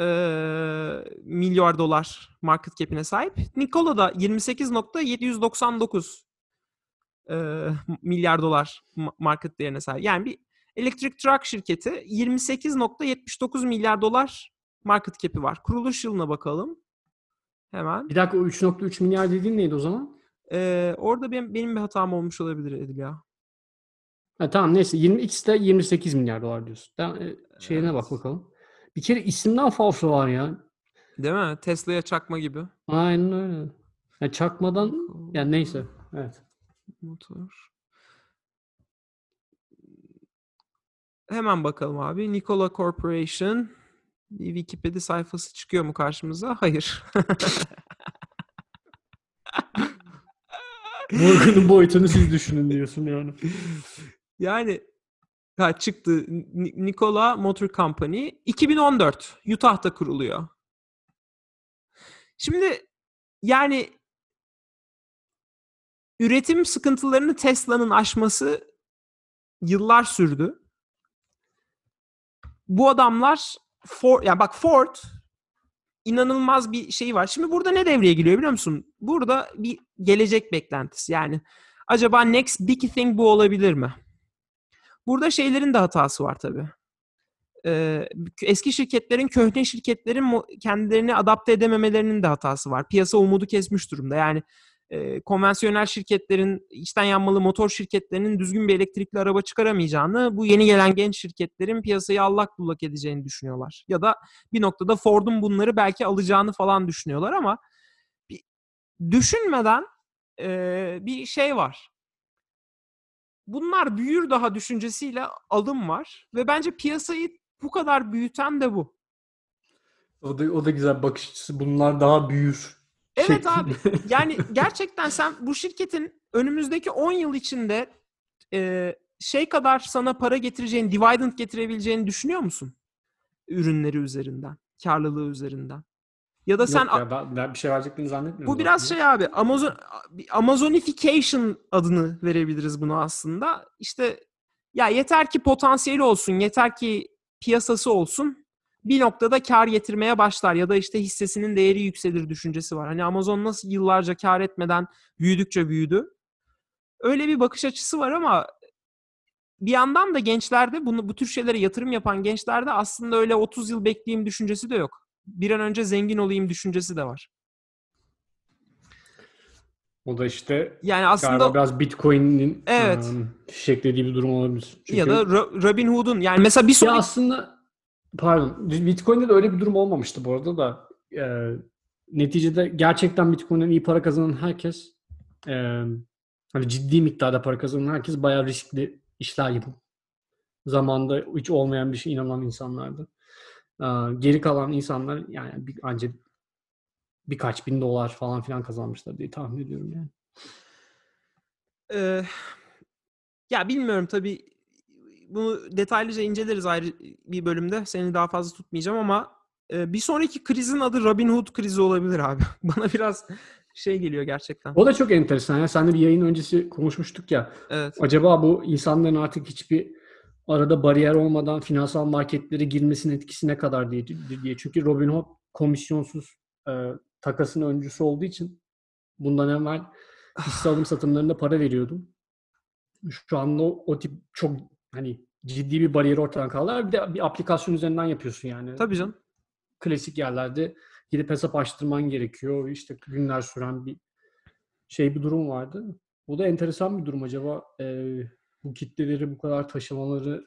ee, milyar dolar market cap'ine sahip. Nikola da 28.799 ee, milyar dolar ma- market değerine sahip. Yani bir elektrik truck şirketi 28.79 milyar dolar market cap'i var. Kuruluş yılına bakalım. Hemen. Bir dakika o 3.3 milyar dediğin neydi o zaman? Ee, orada benim, benim bir hatam olmuş olabilir Edil ya. Ha, tamam neyse 20 ikisi de 28 milyar dolar diyorsun. Tamam, e, şeyine bak bakalım. Bir kere isimden falso var ya. Değil mi? Tesla'ya çakma gibi. Aynen öyle. Ya çakmadan yani neyse. Evet. Motor. Hemen bakalım abi. Nikola Corporation. Bir Wikipedia sayfası çıkıyor mu karşımıza? Hayır. Morgan'ın boyutunu siz düşünün diyorsun yani. yani ha, çıktı. Ni- Nikola Motor Company 2014 Utah'ta kuruluyor. Şimdi yani üretim sıkıntılarını Tesla'nın aşması yıllar sürdü. Bu adamlar Ford, yani bak Ford inanılmaz bir şey var. Şimdi burada ne devreye giriyor biliyor musun? Burada bir gelecek beklentisi. Yani acaba next big thing bu olabilir mi? Burada şeylerin de hatası var tabii. Ee, eski şirketlerin, köhne şirketlerin kendilerini adapte edememelerinin de hatası var. Piyasa umudu kesmiş durumda. Yani e, konvansiyonel şirketlerin, içten yanmalı motor şirketlerinin düzgün bir elektrikli araba çıkaramayacağını, bu yeni gelen genç şirketlerin piyasayı allak bullak edeceğini düşünüyorlar. Ya da bir noktada Ford'un bunları belki alacağını falan düşünüyorlar ama düşünmeden e, bir şey var. Bunlar büyür daha düşüncesiyle alım var ve bence piyasayı bu kadar büyüten de bu. O da, o da güzel bakış açısı. Bunlar daha büyür. Evet şeklinde. abi. Yani gerçekten sen bu şirketin önümüzdeki 10 yıl içinde e, şey kadar sana para getireceğini, dividend getirebileceğini düşünüyor musun? Ürünleri üzerinden, karlılığı üzerinden. Ya da sen Yok ya, ben, ben bir şey vereceklerini zannetmiyorum. bu biraz şey abi Amazon Amazonification adını verebiliriz bunu aslında. İşte ya yeter ki potansiyeli olsun, yeter ki piyasası olsun. Bir noktada kar getirmeye başlar ya da işte hissesinin değeri yükselir düşüncesi var. Hani Amazon nasıl yıllarca kar etmeden büyüdükçe büyüdü. Öyle bir bakış açısı var ama bir yandan da gençlerde bunu bu tür şeylere yatırım yapan gençlerde aslında öyle 30 yıl bekleyeyim düşüncesi de yok. Bir an önce zengin olayım düşüncesi de var. O da işte Yani aslında biraz Bitcoin'in Evet. ıı, fişeklediği bir durum olabilir. Çünkü ya da Ro- Robin Hood'un yani mesela bir ya sonraki aslında pardon Bitcoin'de de öyle bir durum olmamıştı bu arada da e, neticede gerçekten Bitcoin'den iyi para kazanan herkes e, hani ciddi miktarda para kazanan herkes bayağı riskli işler yapıp zamanda hiç olmayan bir şey inanan insanlardı. E, geri kalan insanlar yani bir, ancak birkaç bin dolar falan filan kazanmışlar diye tahmin ediyorum yani. Ee, ya bilmiyorum tabii bunu detaylıca inceleriz ayrı bir bölümde. Seni daha fazla tutmayacağım ama e, bir sonraki krizin adı Robin Hood krizi olabilir abi. Bana biraz şey geliyor gerçekten. O da çok enteresan. Ya. Seninle bir yayın öncesi konuşmuştuk ya. Evet. Acaba bu insanların artık hiçbir arada bariyer olmadan finansal marketlere girmesinin etkisi ne kadar diye, diye. Çünkü Robinhood komisyonsuz e, takasın öncüsü olduğu için bundan evvel hisse alım satımlarında para veriyordum. Şu anda o, o tip çok hani ciddi bir bariyer ortadan kaldı. Bir de bir aplikasyon üzerinden yapıyorsun yani. Tabii canım. Klasik yerlerde gidip hesap açtırman gerekiyor. İşte günler süren bir şey bir durum vardı. Bu da enteresan bir durum. Acaba e, bu kitleleri bu kadar taşımaları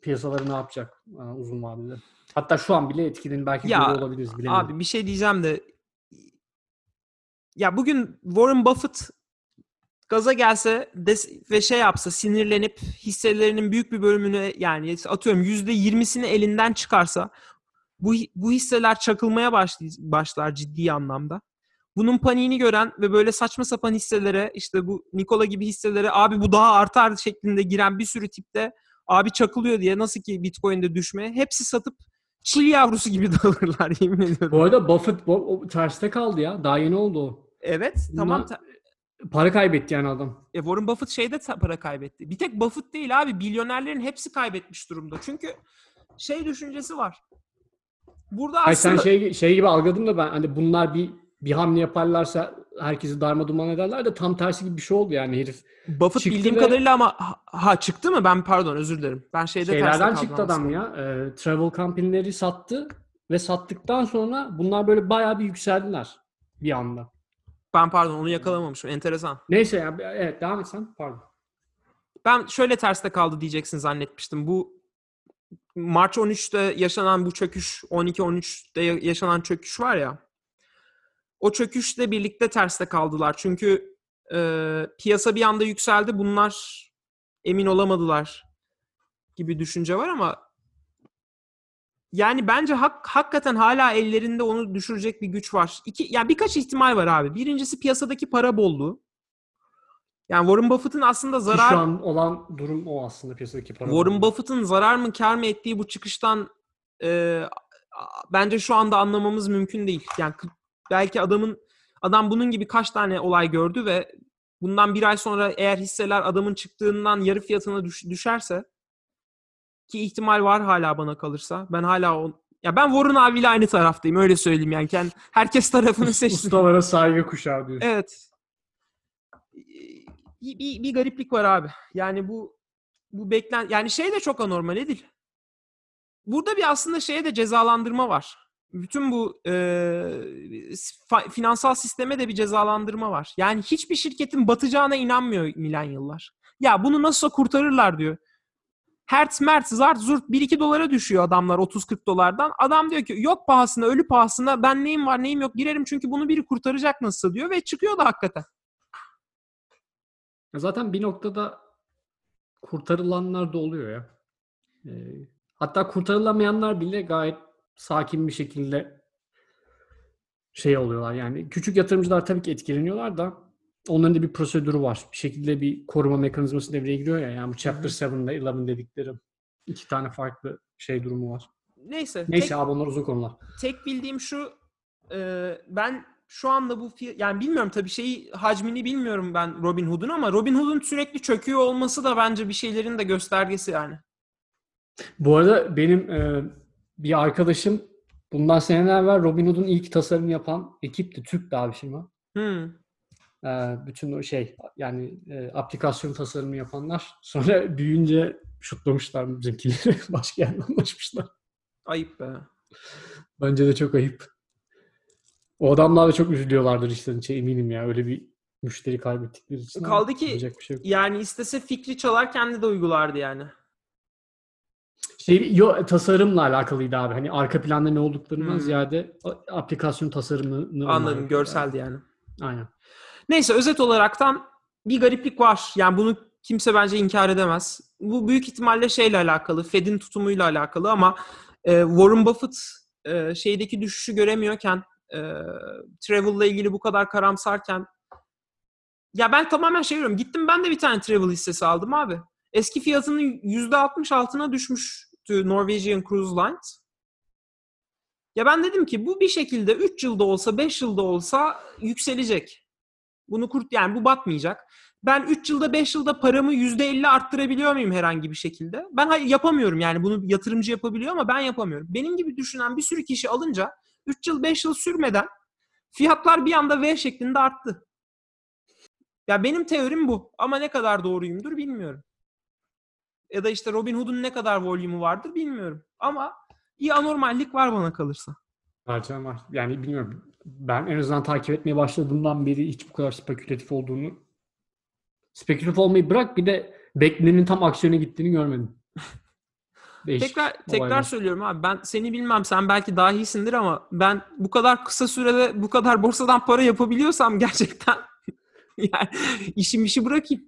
piyasaları ne yapacak e, uzun vadede? Hatta şu an bile etkilerini belki Ya, olabiliriz. Bilemiyorum. Abi bir şey diyeceğim de ya bugün Warren Buffett gaza gelse des- ve şey yapsa sinirlenip hisselerinin büyük bir bölümünü yani atıyorum yüzde yirmisini elinden çıkarsa bu bu hisseler çakılmaya başlay- başlar ciddi anlamda. Bunun paniğini gören ve böyle saçma sapan hisselere işte bu Nikola gibi hisselere abi bu daha artar şeklinde giren bir sürü tipte abi çakılıyor diye nasıl ki Bitcoin'de düşmeye hepsi satıp çil yavrusu gibi dağılırlar yemin ediyorum. Bu arada Buffett bu, terste kaldı ya. Daha yeni oldu o. Evet tamam. Ta- Para kaybetti yani adam. E, Warren Buffett şeyde para kaybetti. Bir tek Buffett değil abi. Milyonerlerin hepsi kaybetmiş durumda. Çünkü şey düşüncesi var. Burada Ay aslında sen şey şey gibi algıladım da ben hani bunlar bir bir hamle yaparlarsa herkesi darma duman ederler de tam tersi gibi bir şey oldu yani herif. Buffett çıktı bildiğim ve- kadarıyla ama ha, ha, çıktı mı? Ben pardon özür dilerim. Ben şeyde Şeylerden çıktı adam ya. E, travel company'leri sattı ve sattıktan sonra bunlar böyle bayağı bir yükseldiler bir anda. Ben pardon onu yakalamamışım. Enteresan. Neyse ya evet devam et sen. Pardon. Ben şöyle terste kaldı diyeceksin zannetmiştim. Bu Mart 13'te yaşanan bu çöküş, 12-13'te ya- yaşanan çöküş var ya. O çöküşle birlikte terste kaldılar. Çünkü e, piyasa bir anda yükseldi. Bunlar emin olamadılar gibi düşünce var ama yani bence hak, hakikaten hala ellerinde onu düşürecek bir güç var. İki, yani birkaç ihtimal var abi. Birincisi piyasadaki para bolluğu. Yani Warren Buffett'ın aslında zarar Şu an olan durum o aslında piyasadaki para. Warren. Buffett'ın zarar mı kar mı ettiği bu çıkıştan e, bence şu anda anlamamız mümkün değil. Yani belki adamın adam bunun gibi kaç tane olay gördü ve bundan bir ay sonra eğer hisseler adamın çıktığından yarı fiyatına düş- düşerse ki ihtimal var hala bana kalırsa. Ben hala o ya ben Warren abiyle aynı taraftayım öyle söyleyeyim yani. Kend- herkes tarafını seçsin. Ustalara saygı kuşağı diyor. Evet. Bir, bir, bir gariplik var abi. Yani bu bu beklen yani şey de çok anormal Edil. Burada bir aslında şeye de cezalandırma var. Bütün bu e, fa- finansal sisteme de bir cezalandırma var. Yani hiçbir şirketin batacağına inanmıyor milenyıllar. Ya bunu nasılsa kurtarırlar diyor. Hertz, Mertz, Zart, Zurt 1-2 dolara düşüyor adamlar 30-40 dolardan. Adam diyor ki yok pahasına, ölü pahasına ben neyim var neyim yok girerim çünkü bunu biri kurtaracak nasılsa diyor ve çıkıyor da hakikaten. Zaten bir noktada kurtarılanlar da oluyor ya. Ee, hatta kurtarılamayanlar bile gayet sakin bir şekilde şey oluyorlar. Yani küçük yatırımcılar tabii ki etkileniyorlar da onların da bir prosedürü var. Bir şekilde bir koruma mekanizması devreye giriyor ya. Yani bu Chapter 7'de 11 dedikleri iki tane farklı şey durumu var. Neyse. Neyse tek, abi onlar uzun konular. tek bildiğim şu e, ben şu anda bu yani bilmiyorum tabii şeyi hacmini bilmiyorum ben Robin Hood'un ama Robin Hood'un sürekli çöküyor olması da bence bir şeylerin de göstergesi yani. Bu arada benim e, bir arkadaşım bundan seneler evvel Robin Hood'un ilk tasarımını yapan ekipti. Türk de abi firma. Hmm. Bütün o şey yani e, aplikasyon tasarımı yapanlar sonra büyüyünce şutlamışlar bizimkileri. Başka yerden anlaşmışlar. Ayıp be. Bence de çok ayıp. O adamlar da çok üzülüyorlardır işte şey eminim ya. Öyle bir müşteri kaybettikleri için. ama Kaldı ki- şey yok. Yani istese fikri çalar kendi de uygulardı yani. Şey, yo, tasarımla alakalıydı abi. Hani arka planda ne olduklarından Hmm. ziyade aplikasyon tasarımını Anladım. Görseldi yani. Aynen. Neyse özet olaraktan bir gariplik var. Yani bunu kimse bence inkar edemez. Bu büyük ihtimalle şeyle alakalı, Fed'in tutumuyla alakalı ama e, Warren Buffett e, şeydeki düşüşü göremiyorken, e, travel'la ilgili bu kadar karamsarken ya ben tamamen şey diyorum. Gittim ben de bir tane travel hissesi aldım abi. Eski fiyatının %60 altına düşmüştü Norwegian Cruise Lines. Ya ben dedim ki bu bir şekilde 3 yılda olsa 5 yılda olsa yükselecek. Bunu kurt yani bu batmayacak. Ben 3 yılda 5 yılda paramı %50 arttırabiliyor muyum herhangi bir şekilde? Ben hayır yapamıyorum yani bunu yatırımcı yapabiliyor ama ben yapamıyorum. Benim gibi düşünen bir sürü kişi alınca 3 yıl 5 yıl sürmeden fiyatlar bir anda V şeklinde arttı. Ya benim teorim bu ama ne kadar doğruyumdur bilmiyorum. Ya da işte Robin Hood'un ne kadar volümü vardır bilmiyorum. Ama bir anormallik var bana kalırsa. Harcan var. Yani bilmiyorum. Ben en azından takip etmeye başladığımdan beri hiç bu kadar spekülatif olduğunu spekülatif olmayı bırak bir de beklenenin tam aksiyona gittiğini görmedim. Değişik Tekrar tekrar olaylar. söylüyorum abi ben seni bilmem sen belki daha iyisindir ama ben bu kadar kısa sürede bu kadar borsadan para yapabiliyorsam gerçekten yani işim işi bırakayım.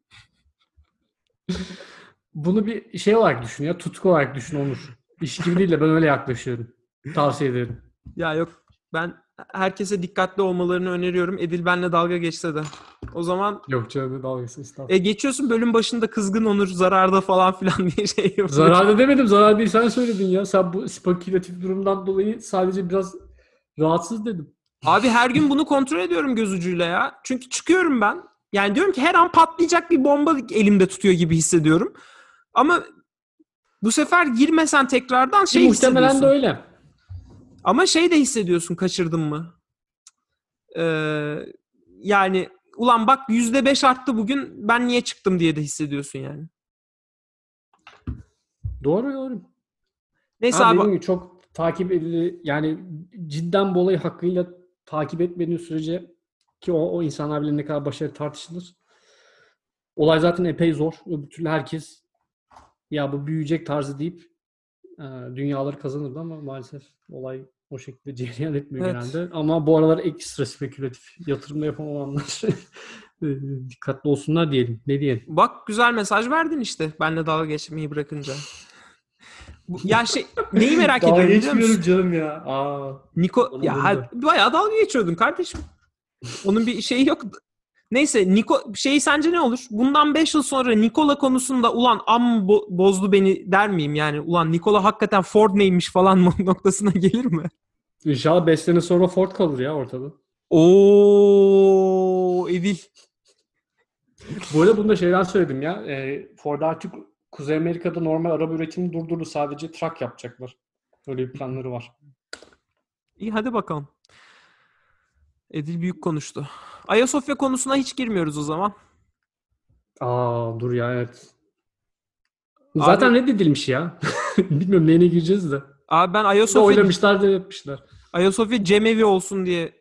Bunu bir şey olarak düşün ya. Tutku olarak düşün Onur. İş gibi değil de ben öyle yaklaşıyorum. Tavsiye ederim. Ya yok ben herkese dikkatli olmalarını öneriyorum. Edil benle dalga geçse de. O zaman Yok canım dalgası estağfurullah. e, geçiyorsun bölüm başında kızgın onur zararda falan filan diye şey yapıyor. Zararda demedim. Zarar değil sen söyledin ya. Sen bu spekülatif durumdan dolayı sadece biraz rahatsız dedim. Abi her gün bunu kontrol ediyorum göz ucuyla ya. Çünkü çıkıyorum ben. Yani diyorum ki her an patlayacak bir bomba elimde tutuyor gibi hissediyorum. Ama bu sefer girmesen tekrardan şey muhtemelen hissediyorsun. de öyle. Ama şey de hissediyorsun kaçırdın mı? Ee, yani ulan bak yüzde beş arttı bugün ben niye çıktım diye de hissediyorsun yani. Doğru doğru. Neyse Abi abi. çok takip edili yani cidden bu olayı hakkıyla takip etmediğin sürece ki o, o insanlar bile ne kadar başarılı tartışılır. Olay zaten epey zor. Öbür türlü herkes ya bu büyüyecek tarzı deyip e, dünyaları kazanırdı ama maalesef olay o şekilde cereyan etmiyor Evet. genelde. Ama bu aralar ekstra spekülatif yatırımda yapamayanlar e, dikkatli olsunlar diyelim. Ne diyelim? Bak güzel mesaj verdin işte. Benle dalga geçmeyi bırakınca. Bu- ya şey neyi merak Dalga ediyorum biliyor musun? geçmiyorum canım ya. Aa. Niko ya ha- bayağı dalga geçiyordun kardeşim. Onun bir şeyi yok. Neyse Niko şey sence ne olur? Bundan 5 yıl sonra Nikola konusunda ulan am bo- bozdu beni der miyim yani? Ulan Nikola hakikaten Ford neymiş falan mı noktasına gelir mi? İnşallah 5 sene sonra Ford kalır ya ortada. Oo Edil. Bu arada bunu da şeyden söyledim ya. E, Ford artık Kuzey Amerika'da normal araba üretimini durdurdu. Sadece truck yapacaklar. Öyle bir planları var. İyi hadi bakalım. Edil büyük konuştu. Ayasofya konusuna hiç girmiyoruz o zaman. Aa dur ya evet. Zaten reddedilmiş ya. Bilmiyorum neyine gireceğiz de. Abi ben Ayasofya, oylamışlar da etmişler. Ayasofya cemevi olsun diye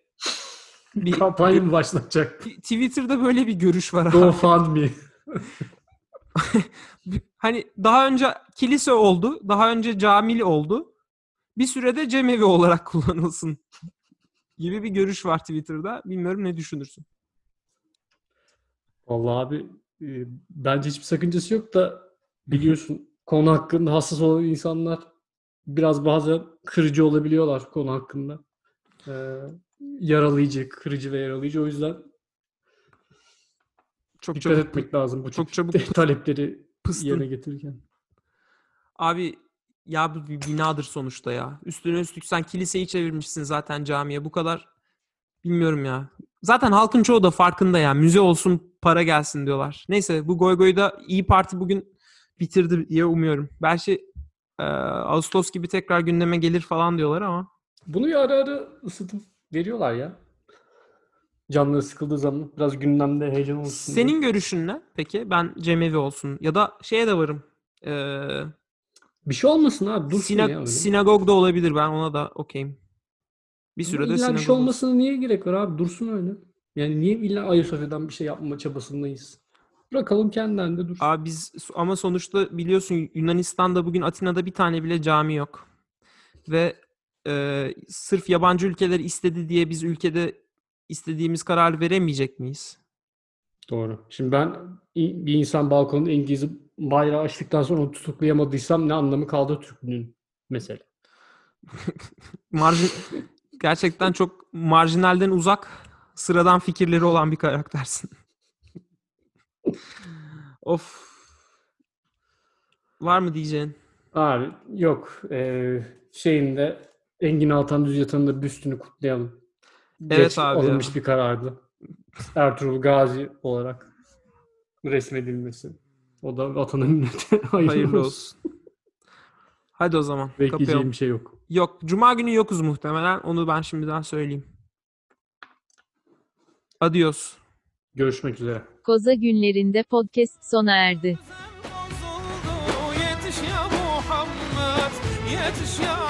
bir Kampanya mı başlatacak? T- Twitter'da böyle bir görüş var abi. GoFundMe. Hani daha önce kilise oldu, daha önce camili oldu. Bir sürede cemevi olarak kullanılsın gibi bir görüş var Twitter'da. Bilmiyorum ne düşünürsün. Vallahi abi e, bence hiçbir sakıncası yok da biliyorsun konu hakkında hassas olan insanlar biraz bazen kırıcı olabiliyorlar konu hakkında. Ee, yaralayıcı, kırıcı ve yaralayıcı. O yüzden Çok dikkat çabuk etmek lazım bu çok çabuk talepleri pıstın. yerine getirirken. Abi ya bu bir binadır sonuçta ya. Üstüne üstlük sen kiliseyi çevirmişsin zaten camiye. Bu kadar bilmiyorum ya. Zaten halkın çoğu da farkında ya. Müze olsun para gelsin diyorlar. Neyse bu goy goyu da İyi Parti bugün bitirdi diye umuyorum. Belki Ee, Ağustos gibi tekrar gündeme gelir falan diyorlar ama. Bunu ara ara ısıtıp veriyorlar ya. Canları sıkıldığı zaman biraz gündemde heyecan olsun diye. Senin görüşün ne peki? Ben cemevi olsun. Ya da şeye de varım. Ee, Bir şey olmasın abi dursun Sina- ya öyle. sinagog da olabilir. Ben ona da okeyim. Bir sürede illa bir sinagog şey olmasına niye gerek var abi? Dursun öyle. Yani niye illa Ayasofya'dan bir şey yapma çabasındayız? Bırakalım kendinden de dursun. Abi biz ama sonuçta biliyorsun Yunanistan'da bugün Atina'da bir tane bile cami yok. Ve e, sırf yabancı ülkeler istedi diye biz ülkede istediğimiz kararı veremeyecek miyiz? Doğru. Şimdi ben bir insan balkonda İngiliz bayrağı açtıktan sonra onu tutuklayamadıysam ne anlamı kaldı Türklüğün mesela. Marjin gerçekten çok marjinalden uzak, sıradan fikirleri olan bir karaktersin. of. Var mı diyeceğin? Abi yok. Ee, şeyinde Engin Altan Düz Yatan'ın da büstünü kutlayalım. Evet Geç abi ya. alınmış bir karardı. Ertuğrul Gazi olarak resmedilmesi. O da vatana millete hayırlı, Hayırlı olsun. olsun. Hadi o zaman. Bekleyeceğim Kapayalım. bir şey yok. Yok. Cuma günü yokuz muhtemelen. Onu ben şimdiden söyleyeyim. Adios. Görüşmek üzere. Koza günlerinde podcast sona erdi. Yetiş ya Muhammed Yetiş ya